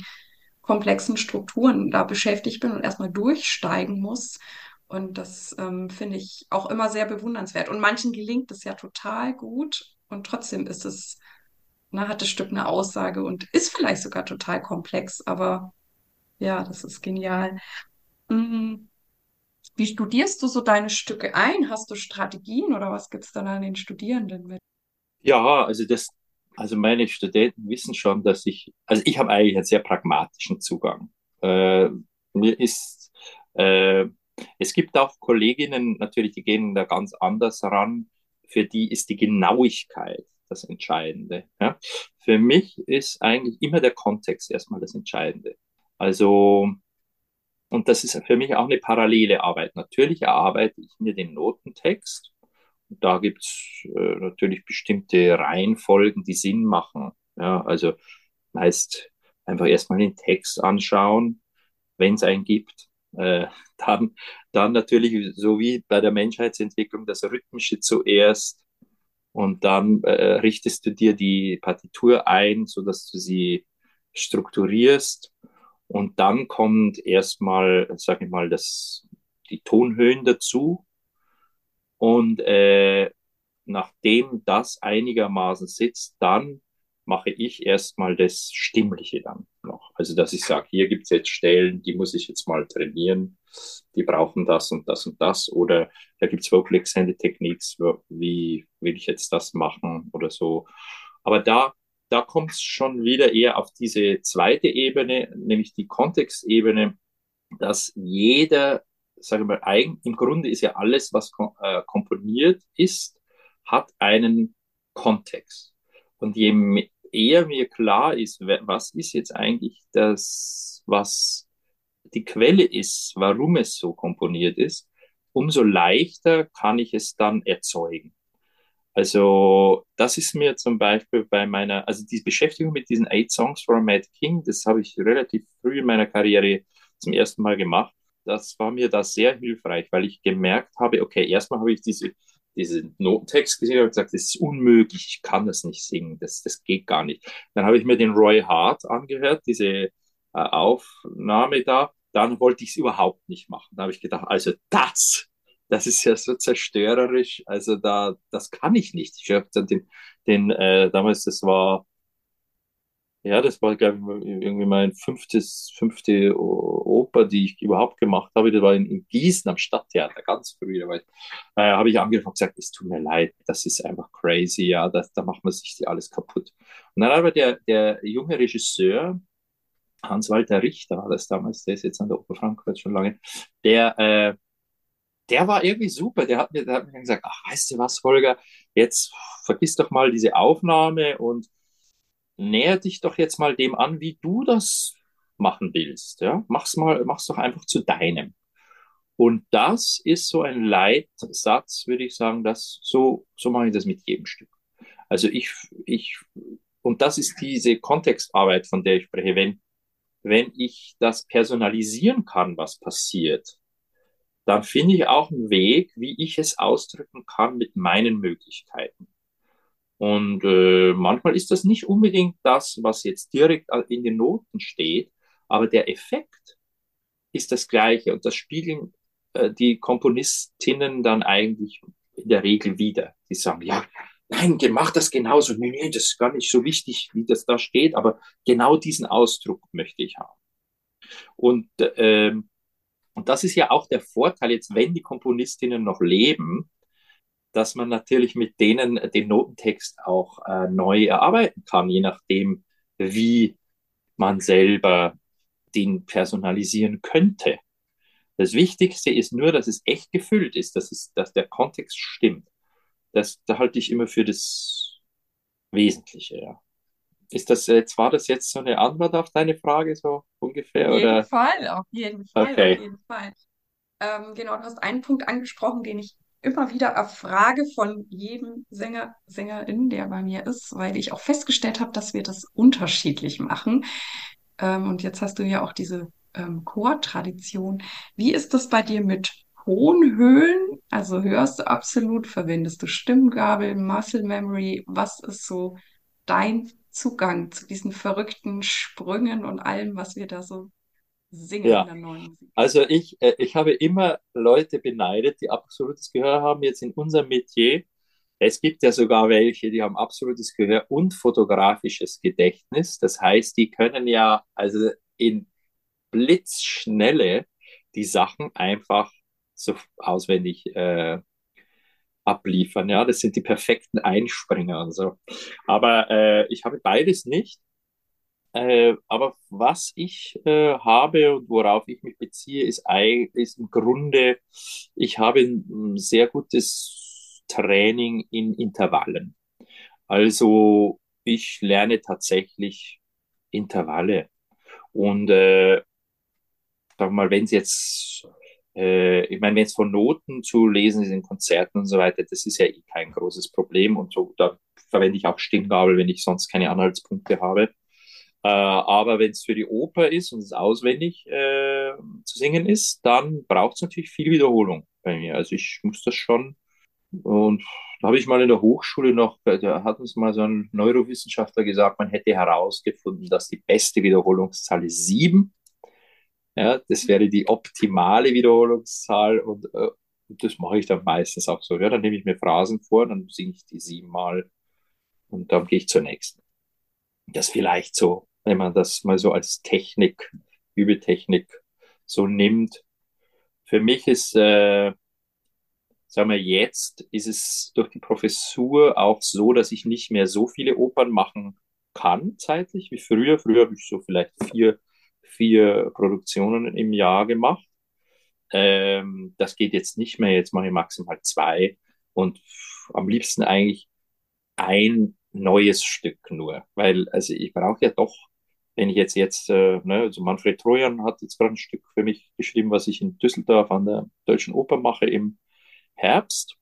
komplexen Strukturen da beschäftigt bin und erstmal durchsteigen muss. Und das ähm, finde ich auch immer sehr bewundernswert. Und manchen gelingt es ja total gut und trotzdem ist es, na, hat das Stück eine Aussage und ist vielleicht sogar total komplex, aber ja, das ist genial. Mhm. Wie studierst du so deine Stücke ein? Hast du Strategien oder was gibt es dann an den Studierenden mit? Ja, also das, also meine Studenten wissen schon, dass ich, also ich habe eigentlich einen sehr pragmatischen Zugang. Äh, mir ist, äh, es gibt auch Kolleginnen natürlich, die gehen da ganz anders ran. Für die ist die Genauigkeit das Entscheidende. Ja? Für mich ist eigentlich immer der Kontext erstmal das Entscheidende. Also, und das ist für mich auch eine parallele Arbeit. Natürlich erarbeite ich mir den Notentext da gibt's äh, natürlich bestimmte Reihenfolgen, die Sinn machen. Ja, also heißt einfach erstmal den Text anschauen, wenn es einen gibt. Äh, dann, dann natürlich, so wie bei der Menschheitsentwicklung, das Rhythmische zuerst und dann äh, richtest du dir die Partitur ein, so dass du sie strukturierst. Und dann kommt erstmal, sage ich mal, das, die Tonhöhen dazu. Und äh, nachdem das einigermaßen sitzt, dann mache ich erstmal das Stimmliche dann noch. Also dass ich sage, hier gibt es jetzt Stellen, die muss ich jetzt mal trainieren, die brauchen das und das und das. Oder da gibt es Extended Techniques, wie will ich jetzt das machen oder so. Aber da, da kommt es schon wieder eher auf diese zweite Ebene, nämlich die Kontextebene, dass jeder sage mal, eigen, im Grunde ist ja alles, was äh, komponiert ist, hat einen Kontext. Und je eher mir klar ist, was ist jetzt eigentlich das, was die Quelle ist, warum es so komponiert ist, umso leichter kann ich es dann erzeugen. Also das ist mir zum Beispiel bei meiner, also die Beschäftigung mit diesen Eight Songs a Mad King, das habe ich relativ früh in meiner Karriere zum ersten Mal gemacht. Das war mir da sehr hilfreich, weil ich gemerkt habe, okay, erstmal habe ich diese, diesen Notentext gesehen und gesagt, das ist unmöglich, ich kann das nicht singen, das, das geht gar nicht. Dann habe ich mir den Roy Hart angehört, diese äh, Aufnahme da, dann wollte ich es überhaupt nicht machen. Da habe ich gedacht, also das das ist ja so zerstörerisch. Also da, das kann ich nicht. Ich habe dann den, den äh, damals, das war, ja, das war, glaube ich, irgendwie mein fünftes, fünfte Oper, die ich überhaupt gemacht habe. Das war in, in Gießen am Stadttheater, ganz früh. Da äh, habe ich angefangen und gesagt, es tut mir leid, das ist einfach crazy, ja, das, da macht man sich alles kaputt. Und dann aber der, der junge Regisseur, Hans-Walter Richter war das damals, der ist jetzt an der Oper Frankfurt schon lange, der, äh, der war irgendwie super. Der hat mir, der hat mir gesagt, ach, weißt du was, Holger, jetzt vergiss doch mal diese Aufnahme und näher dich doch jetzt mal dem an, wie du das machen willst. Ja? Mach's mal, mach's doch einfach zu deinem. Und das ist so ein Leitsatz, würde ich sagen, dass so, so mache ich das mit jedem Stück. Also ich, ich, und das ist diese Kontextarbeit, von der ich spreche. Wenn, wenn ich das personalisieren kann, was passiert, dann finde ich auch einen Weg, wie ich es ausdrücken kann mit meinen Möglichkeiten. Und äh, manchmal ist das nicht unbedingt das, was jetzt direkt in den Noten steht, aber der Effekt ist das gleiche und das spiegeln äh, die Komponistinnen dann eigentlich in der Regel wieder. Die sagen, ja, nein, mach das genauso. Nee, nee, das ist gar nicht so wichtig, wie das da steht, aber genau diesen Ausdruck möchte ich haben. Und äh, und das ist ja auch der Vorteil jetzt, wenn die Komponistinnen noch leben, dass man natürlich mit denen den Notentext auch äh, neu erarbeiten kann, je nachdem, wie man selber den personalisieren könnte. Das Wichtigste ist nur, dass es echt gefüllt ist, dass, es, dass der Kontext stimmt. Das, da halte ich immer für das Wesentliche, ja. Ist das jetzt, war das jetzt so eine Antwort auf deine Frage, so ungefähr? Auf jeden oder? Fall, auf jeden Fall, Okay. auf jeden Fall. Ähm, genau, du hast einen Punkt angesprochen, den ich immer wieder erfrage von jedem Sänger, Sängerin, der bei mir ist, weil ich auch festgestellt habe, dass wir das unterschiedlich machen. Ähm, und jetzt hast du ja auch diese ähm, Chortradition. Wie ist das bei dir mit hohen Höhen? Also hörst du absolut, verwendest du Stimmgabel, Muscle Memory? Was ist so dein Zugang zu diesen verrückten Sprüngen und allem, was wir da so singen in Ja, der neuen Musik. also ich, äh, ich habe immer Leute beneidet, die absolutes Gehör haben, jetzt in unserem Metier. Es gibt ja sogar welche, die haben absolutes Gehör und fotografisches Gedächtnis. Das heißt, die können ja also in Blitzschnelle die Sachen einfach so auswendig äh, abliefern. Ja, das sind die perfekten Einspringer und so. Aber äh, ich habe beides nicht. Äh, aber was ich äh, habe und worauf ich mich beziehe, ist, ist im Grunde, ich habe ein sehr gutes Training in Intervallen. Also ich lerne tatsächlich Intervalle. Und äh, sag mal, wenn es jetzt, äh, ich meine, wenn es von Noten zu lesen ist in Konzerten und so weiter, das ist ja eh kein großes Problem. Und so, da verwende ich auch Stimmgabel, wenn ich sonst keine Anhaltspunkte habe. Äh, aber wenn es für die Oper ist und es auswendig äh, zu singen ist, dann braucht es natürlich viel Wiederholung bei mir. Also ich muss das schon. Und da habe ich mal in der Hochschule noch, da hat uns mal so ein Neurowissenschaftler gesagt, man hätte herausgefunden, dass die beste Wiederholungszahl ist sieben. Ja, das wäre die optimale Wiederholungszahl und äh, das mache ich dann meistens auch so. Ja, dann nehme ich mir Phrasen vor, dann singe ich die siebenmal und dann gehe ich zur nächsten. Das vielleicht so, wenn man das mal so als Technik, Übetechnik so nimmt. Für mich ist, äh, sagen wir jetzt, ist es durch die Professur auch so, dass ich nicht mehr so viele Opern machen kann zeitlich wie früher. Früher habe ich so vielleicht vier, vier Produktionen im Jahr gemacht. Ähm, das geht jetzt nicht mehr. Jetzt mache ich maximal zwei und am liebsten eigentlich ein neues Stück nur, weil also ich brauche ja doch wenn ich jetzt jetzt, äh, ne, also Manfred Trojan hat jetzt gerade ein Stück für mich geschrieben, was ich in Düsseldorf an der Deutschen Oper mache im Herbst.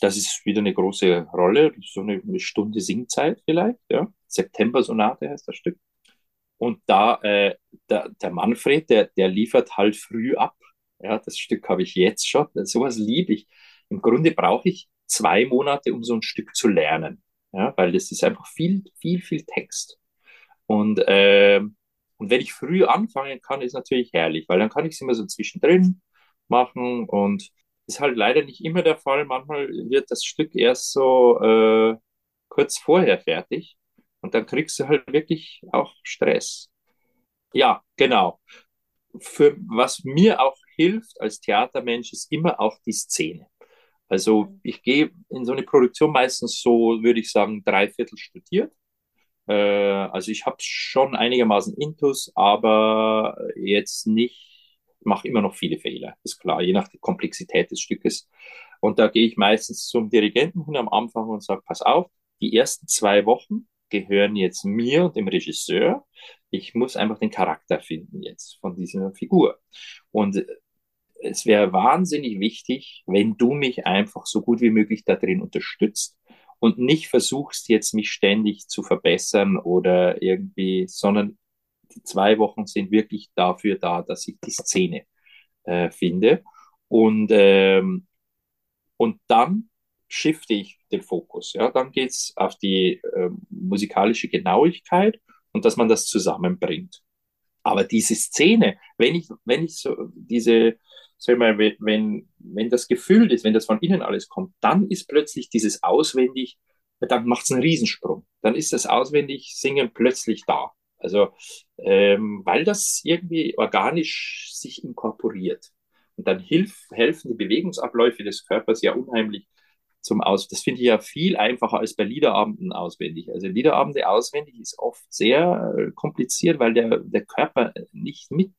Das ist wieder eine große Rolle, so eine, eine Stunde Singzeit vielleicht, ja. September-Sonate heißt das Stück. Und da, äh, der, der Manfred, der, der liefert halt früh ab. Ja, das Stück habe ich jetzt schon. Sowas liebe ich. Im Grunde brauche ich zwei Monate, um so ein Stück zu lernen. Ja, weil das ist einfach viel, viel, viel Text. Und, äh, und wenn ich früh anfangen kann, ist natürlich herrlich, weil dann kann ich es immer so zwischendrin machen und ist halt leider nicht immer der Fall. Manchmal wird das Stück erst so äh, kurz vorher fertig und dann kriegst du halt wirklich auch Stress. Ja, genau. Für was mir auch hilft als Theatermensch ist immer auch die Szene. Also ich gehe in so eine Produktion meistens so, würde ich sagen, dreiviertel studiert. Äh, also ich habe schon einigermaßen Intus, aber jetzt nicht mache immer noch viele Fehler, ist klar, je nach der Komplexität des Stückes. Und da gehe ich meistens zum Dirigenten hin am Anfang und sage, pass auf, die ersten zwei Wochen gehören jetzt mir und dem Regisseur. Ich muss einfach den Charakter finden jetzt von dieser Figur. Und es wäre wahnsinnig wichtig, wenn du mich einfach so gut wie möglich da drin unterstützt und nicht versuchst jetzt mich ständig zu verbessern oder irgendwie, sondern die zwei Wochen sind wirklich dafür da, dass ich die Szene äh, finde. Und, ähm, und dann shifte ich den Fokus. Ja? Dann geht es auf die äh, musikalische Genauigkeit und dass man das zusammenbringt. Aber diese Szene, wenn ich, wenn ich so diese, sag mal, wenn, wenn das gefüllt ist, wenn das von innen alles kommt, dann ist plötzlich dieses auswendig, dann macht es einen Riesensprung. Dann ist das auswendig Singen plötzlich da. Also, ähm, weil das irgendwie organisch sich inkorporiert. Und dann hilf, helfen die Bewegungsabläufe des Körpers ja unheimlich zum Aus. Das finde ich ja viel einfacher als bei Liederabenden auswendig. Also Liederabende auswendig ist oft sehr äh, kompliziert, weil der, der Körper nicht mit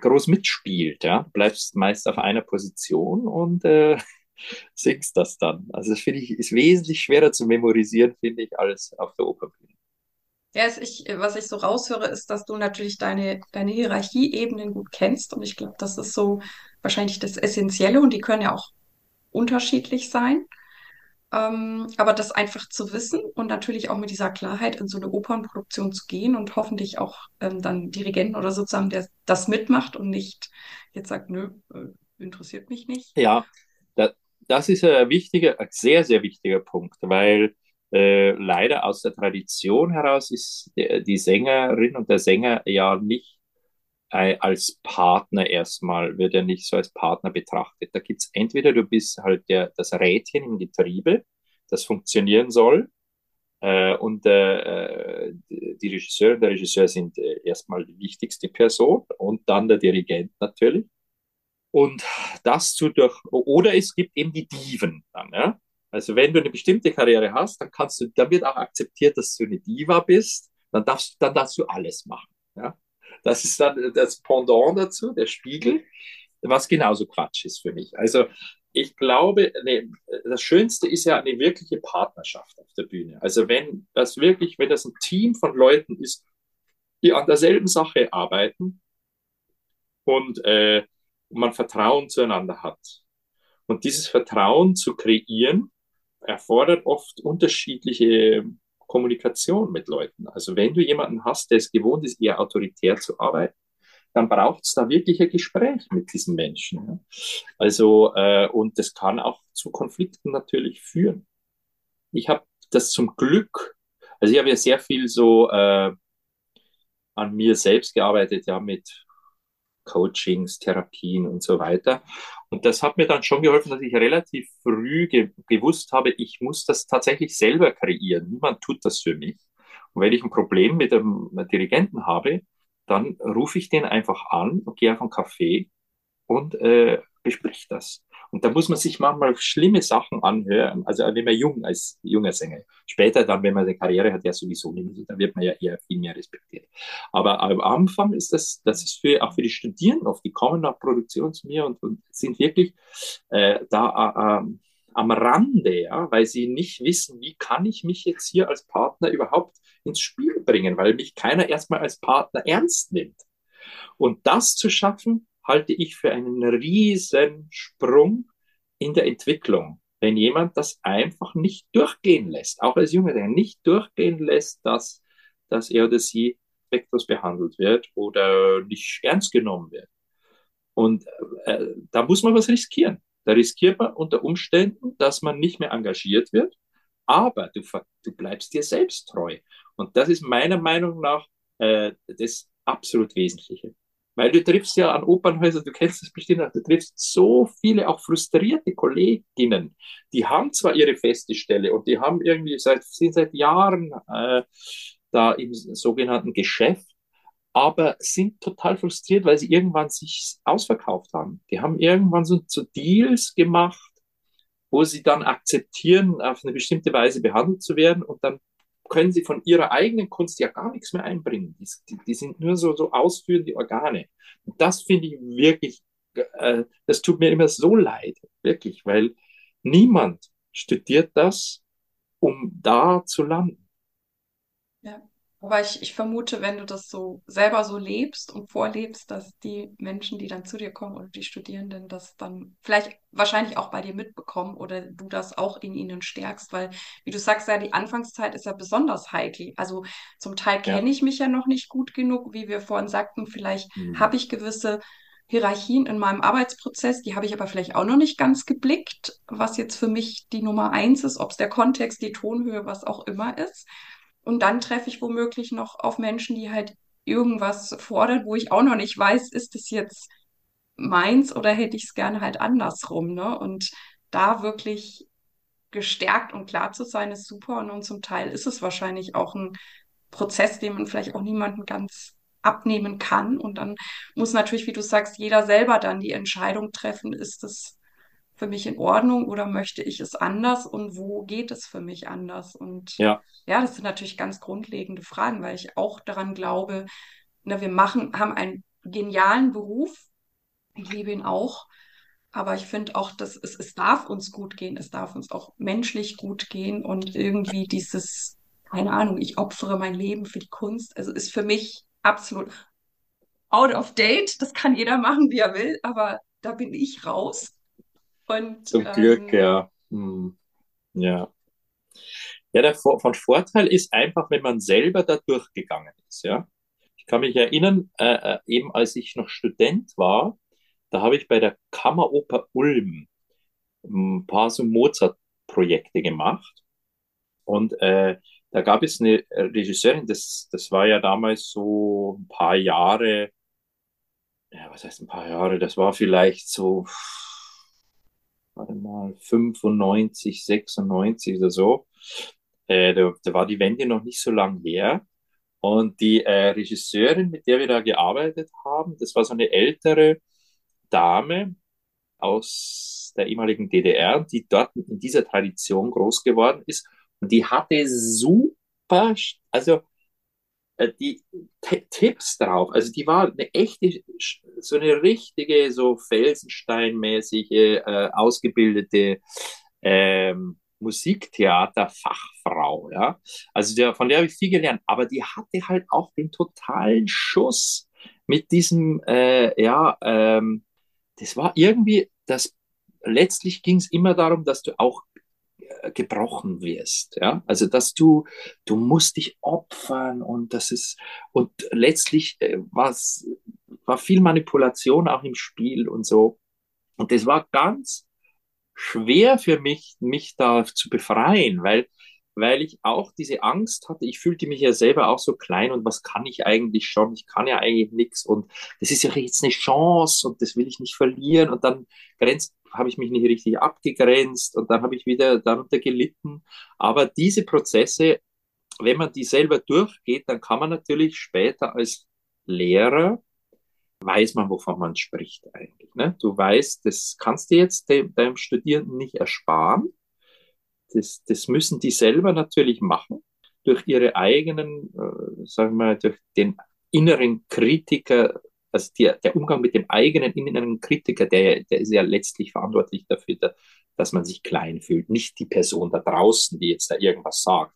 groß mitspielt. Ja? Du bleibst meist auf einer Position und äh, singst das dann. Also das finde ich ist wesentlich schwerer zu memorisieren, finde ich, als auf der Opernbühne. Ja, ich, was ich so raushöre, ist, dass du natürlich deine, deine Hierarchieebenen gut kennst. Und ich glaube, das ist so wahrscheinlich das Essentielle. Und die können ja auch unterschiedlich sein. Ähm, aber das einfach zu wissen und natürlich auch mit dieser Klarheit in so eine Opernproduktion zu gehen und hoffentlich auch ähm, dann Dirigenten oder sozusagen, der das mitmacht und nicht jetzt sagt, nö, äh, interessiert mich nicht. Ja, das, das ist ein wichtiger, ein sehr, sehr wichtiger Punkt, weil äh, leider aus der Tradition heraus ist die Sängerin und der Sänger ja nicht äh, als Partner erstmal, wird er nicht so als Partner betrachtet. Da gibt es entweder du bist halt der, das Rädchen im Getriebe, das funktionieren soll, äh, und äh, die Regisseurin und der Regisseur sind äh, erstmal die wichtigste Person und dann der Dirigent natürlich. Und das zu durch, oder es gibt eben die Diven dann, ja. Also wenn du eine bestimmte Karriere hast, dann kannst du, dann wird auch akzeptiert, dass du eine Diva bist, dann darfst, dann darfst du alles machen. Ja? Das ist dann das Pendant dazu, der Spiegel, was genauso Quatsch ist für mich. Also ich glaube, ne, das Schönste ist ja eine wirkliche Partnerschaft auf der Bühne. Also wenn das wirklich, wenn das ein Team von Leuten ist, die an derselben Sache arbeiten und äh, man Vertrauen zueinander hat. Und dieses Vertrauen zu kreieren, erfordert oft unterschiedliche Kommunikation mit Leuten. Also wenn du jemanden hast, der es gewohnt ist, eher autoritär zu arbeiten, dann braucht es da wirklich ein Gespräch mit diesen Menschen. Also, äh, und das kann auch zu Konflikten natürlich führen. Ich habe das zum Glück, also ich habe ja sehr viel so äh, an mir selbst gearbeitet, ja, mit Coachings, Therapien und so weiter. Und das hat mir dann schon geholfen, dass ich relativ früh ge gewusst habe, ich muss das tatsächlich selber kreieren. Niemand tut das für mich. Und wenn ich ein Problem mit einem Dirigenten habe, dann rufe ich den einfach an und gehe auf einen Café und äh, besprich das. Und da muss man sich manchmal schlimme Sachen anhören, also wenn man jung als junger Sänger. Später dann, wenn man eine Karriere hat, ja sowieso nicht, dann wird man ja eher viel mehr respektiert. Aber am Anfang ist das, das ist für, auch für die Studierenden oft, die kommen nach Produktion zu mir und, und sind wirklich äh, da äh, am Rande, ja, weil sie nicht wissen, wie kann ich mich jetzt hier als Partner überhaupt ins Spiel bringen, weil mich keiner erstmal als Partner ernst nimmt. Und das zu schaffen, halte ich für einen riesen Sprung in der Entwicklung. Wenn jemand das einfach nicht durchgehen lässt, auch als Junge, der nicht durchgehen lässt, dass, dass er oder sie respektlos behandelt wird oder nicht ernst genommen wird. Und äh, da muss man was riskieren. Da riskiert man unter Umständen, dass man nicht mehr engagiert wird, aber du, du bleibst dir selbst treu. Und das ist meiner Meinung nach äh, das absolut Wesentliche. Weil du triffst ja an Opernhäusern, du kennst das bestimmt auch, du triffst so viele auch frustrierte Kolleginnen, die haben zwar ihre feste Stelle und die haben irgendwie seit, sind seit Jahren äh, da im sogenannten Geschäft, aber sind total frustriert, weil sie irgendwann sich ausverkauft haben. Die haben irgendwann so, so Deals gemacht, wo sie dann akzeptieren, auf eine bestimmte Weise behandelt zu werden und dann können sie von ihrer eigenen Kunst ja gar nichts mehr einbringen. Die, die, sind nur so, so ausführende Organe. Und das finde ich wirklich, äh, das tut mir immer so leid, wirklich, weil niemand studiert das, um da zu landen. Aber ich, ich vermute, wenn du das so selber so lebst und vorlebst, dass die Menschen, die dann zu dir kommen oder die Studierenden, das dann vielleicht wahrscheinlich auch bei dir mitbekommen oder du das auch in ihnen stärkst, weil, wie du sagst, ja, die Anfangszeit ist ja besonders heikel. Also zum Teil kenne ja. ich mich ja noch nicht gut genug, wie wir vorhin sagten, vielleicht mhm. habe ich gewisse Hierarchien in meinem Arbeitsprozess, die habe ich aber vielleicht auch noch nicht ganz geblickt, was jetzt für mich die Nummer eins ist, ob es der Kontext, die Tonhöhe, was auch immer ist. Und dann treffe ich womöglich noch auf Menschen, die halt irgendwas fordern, wo ich auch noch nicht weiß, ist es jetzt meins oder hätte ich es gerne halt andersrum, ne? Und da wirklich gestärkt und klar zu sein, ist super. Und, und zum Teil ist es wahrscheinlich auch ein Prozess, den man vielleicht auch niemanden ganz abnehmen kann. Und dann muss natürlich, wie du sagst, jeder selber dann die Entscheidung treffen, ist es für mich in Ordnung oder möchte ich es anders und wo geht es für mich anders? Und ja, ja das sind natürlich ganz grundlegende Fragen, weil ich auch daran glaube, na, wir machen, haben einen genialen Beruf. Ich liebe ihn auch. Aber ich finde auch, dass es, es darf uns gut gehen, es darf uns auch menschlich gut gehen und irgendwie dieses, keine Ahnung, ich opfere mein Leben für die Kunst, also ist für mich absolut out of date. Das kann jeder machen, wie er will, aber da bin ich raus. Und, Zum Glück, ähm, ja. Hm. Ja. Ja, der von Vorteil ist einfach, wenn man selber da durchgegangen ist, ja. Ich kann mich erinnern, äh, äh, eben als ich noch Student war, da habe ich bei der Kammeroper Ulm ein paar so Mozart-Projekte gemacht. Und äh, da gab es eine Regisseurin, das, das war ja damals so ein paar Jahre, ja, was heißt ein paar Jahre, das war vielleicht so warte mal, 95, 96 oder so. Äh, da, da war die Wende noch nicht so lang her. Und die äh, Regisseurin, mit der wir da gearbeitet haben, das war so eine ältere Dame aus der ehemaligen DDR, die dort in dieser Tradition groß geworden ist. Und die hatte super, also die Tipps drauf. Also die war eine echte, so eine richtige, so Felsensteinmäßige, äh, ausgebildete ähm, Musiktheater-Fachfrau, ja. Also der, von der habe ich viel gelernt, aber die hatte halt auch den totalen Schuss mit diesem, äh, ja, ähm, das war irgendwie, das letztlich ging es immer darum, dass du auch gebrochen wirst. Ja, also dass du, du musst dich opfern und das ist, und letztlich äh, was, war viel Manipulation auch im Spiel und so. Und das war ganz schwer für mich, mich da zu befreien, weil weil ich auch diese Angst hatte. Ich fühlte mich ja selber auch so klein und was kann ich eigentlich schon? Ich kann ja eigentlich nichts und das ist ja jetzt eine Chance und das will ich nicht verlieren und dann grenzt habe ich mich nicht richtig abgegrenzt und dann habe ich wieder darunter gelitten. Aber diese Prozesse, wenn man die selber durchgeht, dann kann man natürlich später als Lehrer weiß man, wovon man spricht eigentlich. Ne? Du weißt, das kannst du jetzt de deinem Studierenden nicht ersparen. Das, das müssen die selber natürlich machen durch ihre eigenen, äh, sagen wir, durch den inneren Kritiker, also die, der Umgang mit dem eigenen inneren Kritiker, der, der ist ja letztlich verantwortlich dafür, dass man sich klein fühlt, nicht die Person da draußen, die jetzt da irgendwas sagt.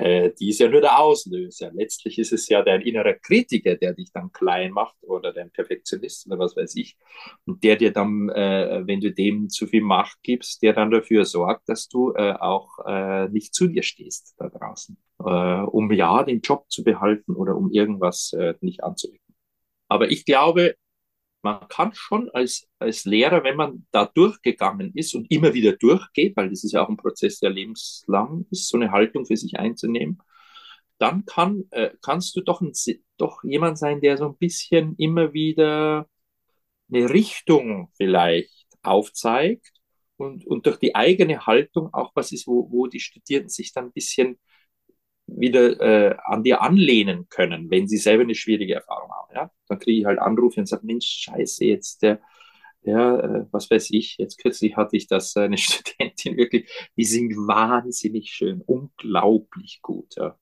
Äh, die ist ja nur der Auslöser. Letztlich ist es ja dein innerer Kritiker, der dich dann klein macht oder dein Perfektionist oder was weiß ich. Und der dir dann, äh, wenn du dem zu viel Macht gibst, der dann dafür sorgt, dass du äh, auch äh, nicht zu dir stehst da draußen, äh, um ja den Job zu behalten oder um irgendwas äh, nicht anzuecken. Aber ich glaube, man kann schon als, als Lehrer, wenn man da durchgegangen ist und immer wieder durchgeht, weil das ist ja auch ein Prozess, der lebenslang ist, so eine Haltung für sich einzunehmen, dann kann, äh, kannst du doch, ein, doch jemand sein, der so ein bisschen immer wieder eine Richtung vielleicht aufzeigt und, und durch die eigene Haltung auch was ist, wo, wo die Studierenden sich dann ein bisschen wieder äh, an dir anlehnen können, wenn sie selber eine schwierige Erfahrung haben. Ja? Dann kriege ich halt Anrufe und sage, Mensch, scheiße, jetzt der, ja, äh, was weiß ich, jetzt kürzlich hatte ich das, eine Studentin wirklich, die singt wahnsinnig schön, unglaublich gut. Ja.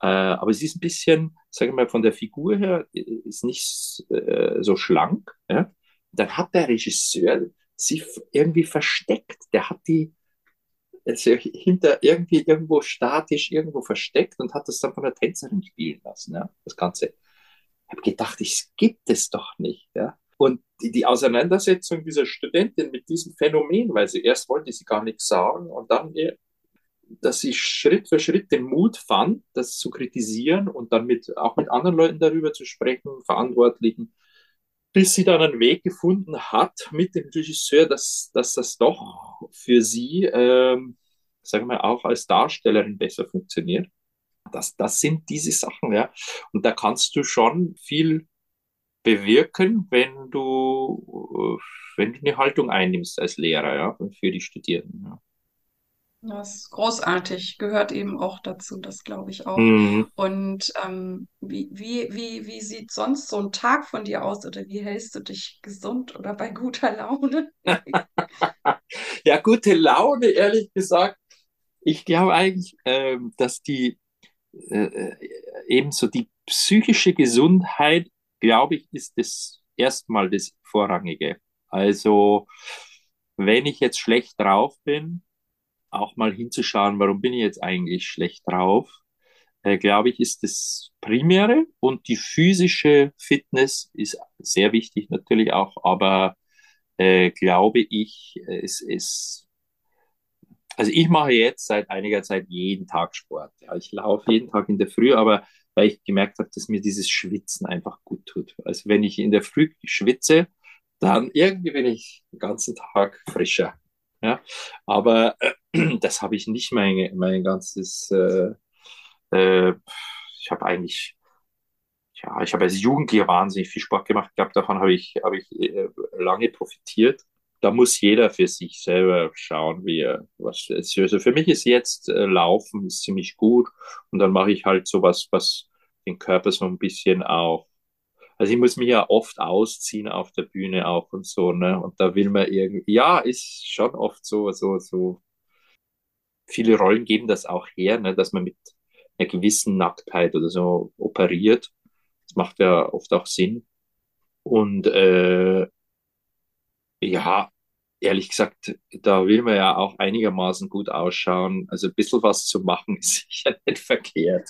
Äh, aber sie ist ein bisschen, sage ich mal, von der Figur her, ist nicht äh, so schlank. Ja. Dann hat der Regisseur sie irgendwie versteckt. Der hat die also hinter irgendwie irgendwo statisch irgendwo versteckt und hat das dann von der Tänzerin spielen lassen, ja, das Ganze. Ich habe gedacht, es gibt es doch nicht, ja. Und die, die Auseinandersetzung dieser Studentin mit diesem Phänomen, weil sie erst wollte sie gar nichts sagen und dann, dass sie Schritt für Schritt den Mut fand, das zu kritisieren und dann mit, auch mit anderen Leuten darüber zu sprechen, Verantwortlichen, bis sie dann einen Weg gefunden hat mit dem Regisseur, dass, dass das doch für sie, ähm, sagen wir auch als Darstellerin besser funktioniert. Das, das sind diese Sachen, ja. Und da kannst du schon viel bewirken, wenn du, wenn du eine Haltung einnimmst als Lehrer, ja, für die Studierenden. Ja. Das ist großartig, gehört eben auch dazu, das glaube ich auch. Mhm. Und ähm, wie, wie, wie, wie sieht sonst so ein Tag von dir aus oder wie hältst du dich gesund oder bei guter Laune? ja, gute Laune, ehrlich gesagt. Ich glaube eigentlich, äh, dass die äh, äh, ebenso die psychische Gesundheit, glaube ich, ist das erstmal das Vorrangige. Also, wenn ich jetzt schlecht drauf bin, auch mal hinzuschauen, warum bin ich jetzt eigentlich schlecht drauf, äh, glaube ich, ist das Primäre. Und die physische Fitness ist sehr wichtig natürlich auch, aber äh, glaube ich, es ist also ich mache jetzt seit einiger Zeit jeden Tag Sport. Ja, ich laufe jeden Tag in der Früh, aber weil ich gemerkt habe, dass mir dieses Schwitzen einfach gut tut. Also wenn ich in der Früh schwitze, dann irgendwie bin ich den ganzen Tag frischer. Ja, aber äh, das habe ich nicht mein, mein ganzes, äh, äh, ich habe eigentlich, ja, ich habe als Jugendlicher wahnsinnig viel Sport gemacht. Ich glaube, davon habe ich, habe ich äh, lange profitiert. Da muss jeder für sich selber schauen, wie er was ist. Also für mich ist jetzt äh, Laufen ist ziemlich gut und dann mache ich halt sowas, was den Körper so ein bisschen auch also ich muss mich ja oft ausziehen auf der Bühne auch und so, ne? Und da will man irgendwie, ja, ist schon oft so, so, so. Viele Rollen geben das auch her, ne? Dass man mit einer gewissen Nacktheit oder so operiert. Das macht ja oft auch Sinn. Und äh, ja, ehrlich gesagt, da will man ja auch einigermaßen gut ausschauen. Also ein bisschen was zu machen ist sicher nicht verkehrt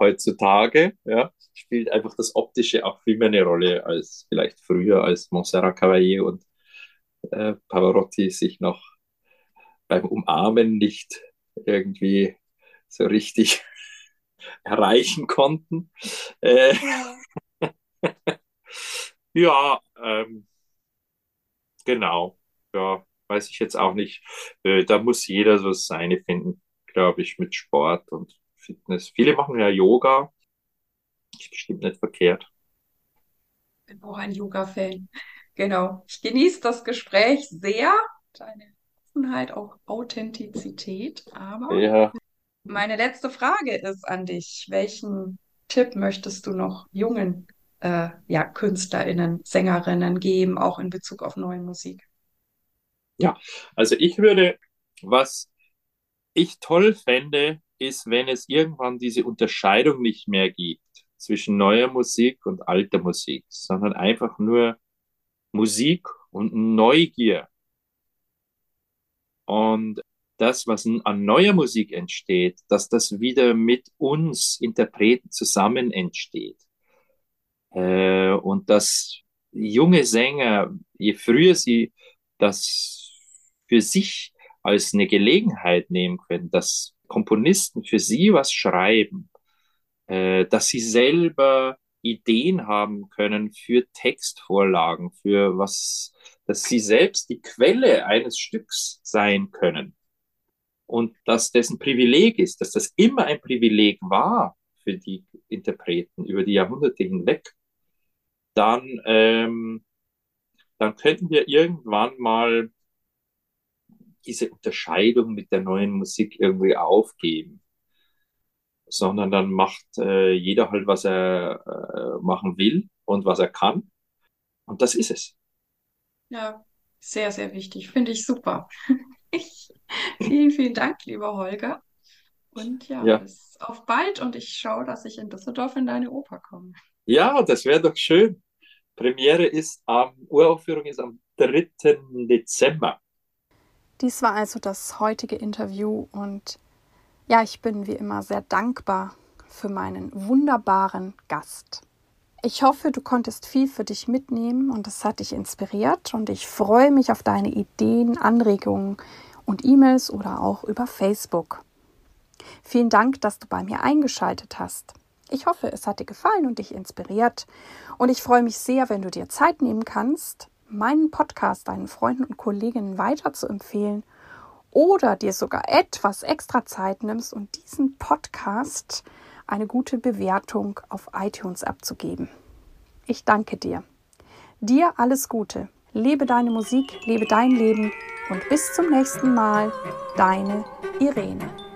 heutzutage. Ja, spielt einfach das Optische auch viel mehr eine Rolle als vielleicht früher, als Montserrat Caballé und äh, Pavarotti sich noch beim Umarmen nicht irgendwie so richtig erreichen konnten. Äh, ja, ähm, genau ja, weiß ich jetzt auch nicht. Äh, da muss jeder so seine finden, glaube ich, mit Sport und Fitness. Viele machen ja Yoga. Ist bestimmt nicht verkehrt. Ich bin auch ein Yoga-Fan. Genau. Ich genieße das Gespräch sehr. Deine Offenheit, auch Authentizität. Aber ja. meine letzte Frage ist an dich. Welchen Tipp möchtest du noch jungen äh, ja, KünstlerInnen, SängerInnen geben, auch in Bezug auf neue Musik? Ja, also ich würde, was ich toll fände, ist, wenn es irgendwann diese Unterscheidung nicht mehr gibt zwischen neuer Musik und alter Musik, sondern einfach nur Musik und Neugier. Und das, was an neuer Musik entsteht, dass das wieder mit uns Interpreten zusammen entsteht. Äh, und dass junge Sänger, je früher sie das für sich als eine Gelegenheit nehmen können, dass Komponisten für sie was schreiben, äh, dass sie selber Ideen haben können für Textvorlagen, für was, dass sie selbst die Quelle eines Stücks sein können. Und dass das ein Privileg ist, dass das immer ein Privileg war für die Interpreten über die Jahrhunderte hinweg, dann, ähm, dann könnten wir irgendwann mal diese Unterscheidung mit der neuen Musik irgendwie aufgeben sondern dann macht äh, jeder halt, was er äh, machen will und was er kann. Und das ist es. Ja, sehr, sehr wichtig. Finde ich super. Ich, vielen, vielen Dank, lieber Holger. Und ja, Ja, bis auf bald und ich schaue, dass ich in Düsseldorf in deine Oper komme. ja, das wäre doch schön. Premiere ist am, Uraufführung ist am dritten Dezember. Dies war also das heutige Interview und ja, ich bin wie immer sehr dankbar für meinen wunderbaren Gast. Ich hoffe, du konntest viel für dich mitnehmen und es hat dich inspiriert und ich freue mich auf deine Ideen, Anregungen und E-Mails oder auch über Facebook. Vielen Dank, dass du bei mir eingeschaltet hast. Ich hoffe, es hat dir gefallen und dich inspiriert und ich freue mich sehr, wenn du dir Zeit nehmen kannst, meinen Podcast deinen Freunden und Kolleginnen weiter zu empfehlen oder dir sogar etwas extra Zeit nimmst und diesen Podcast eine gute Bewertung auf iTunes abzugeben. Ich danke dir. Dir alles Gute. Lebe deine Musik, lebe dein Leben und bis zum nächsten Mal, deine Irene.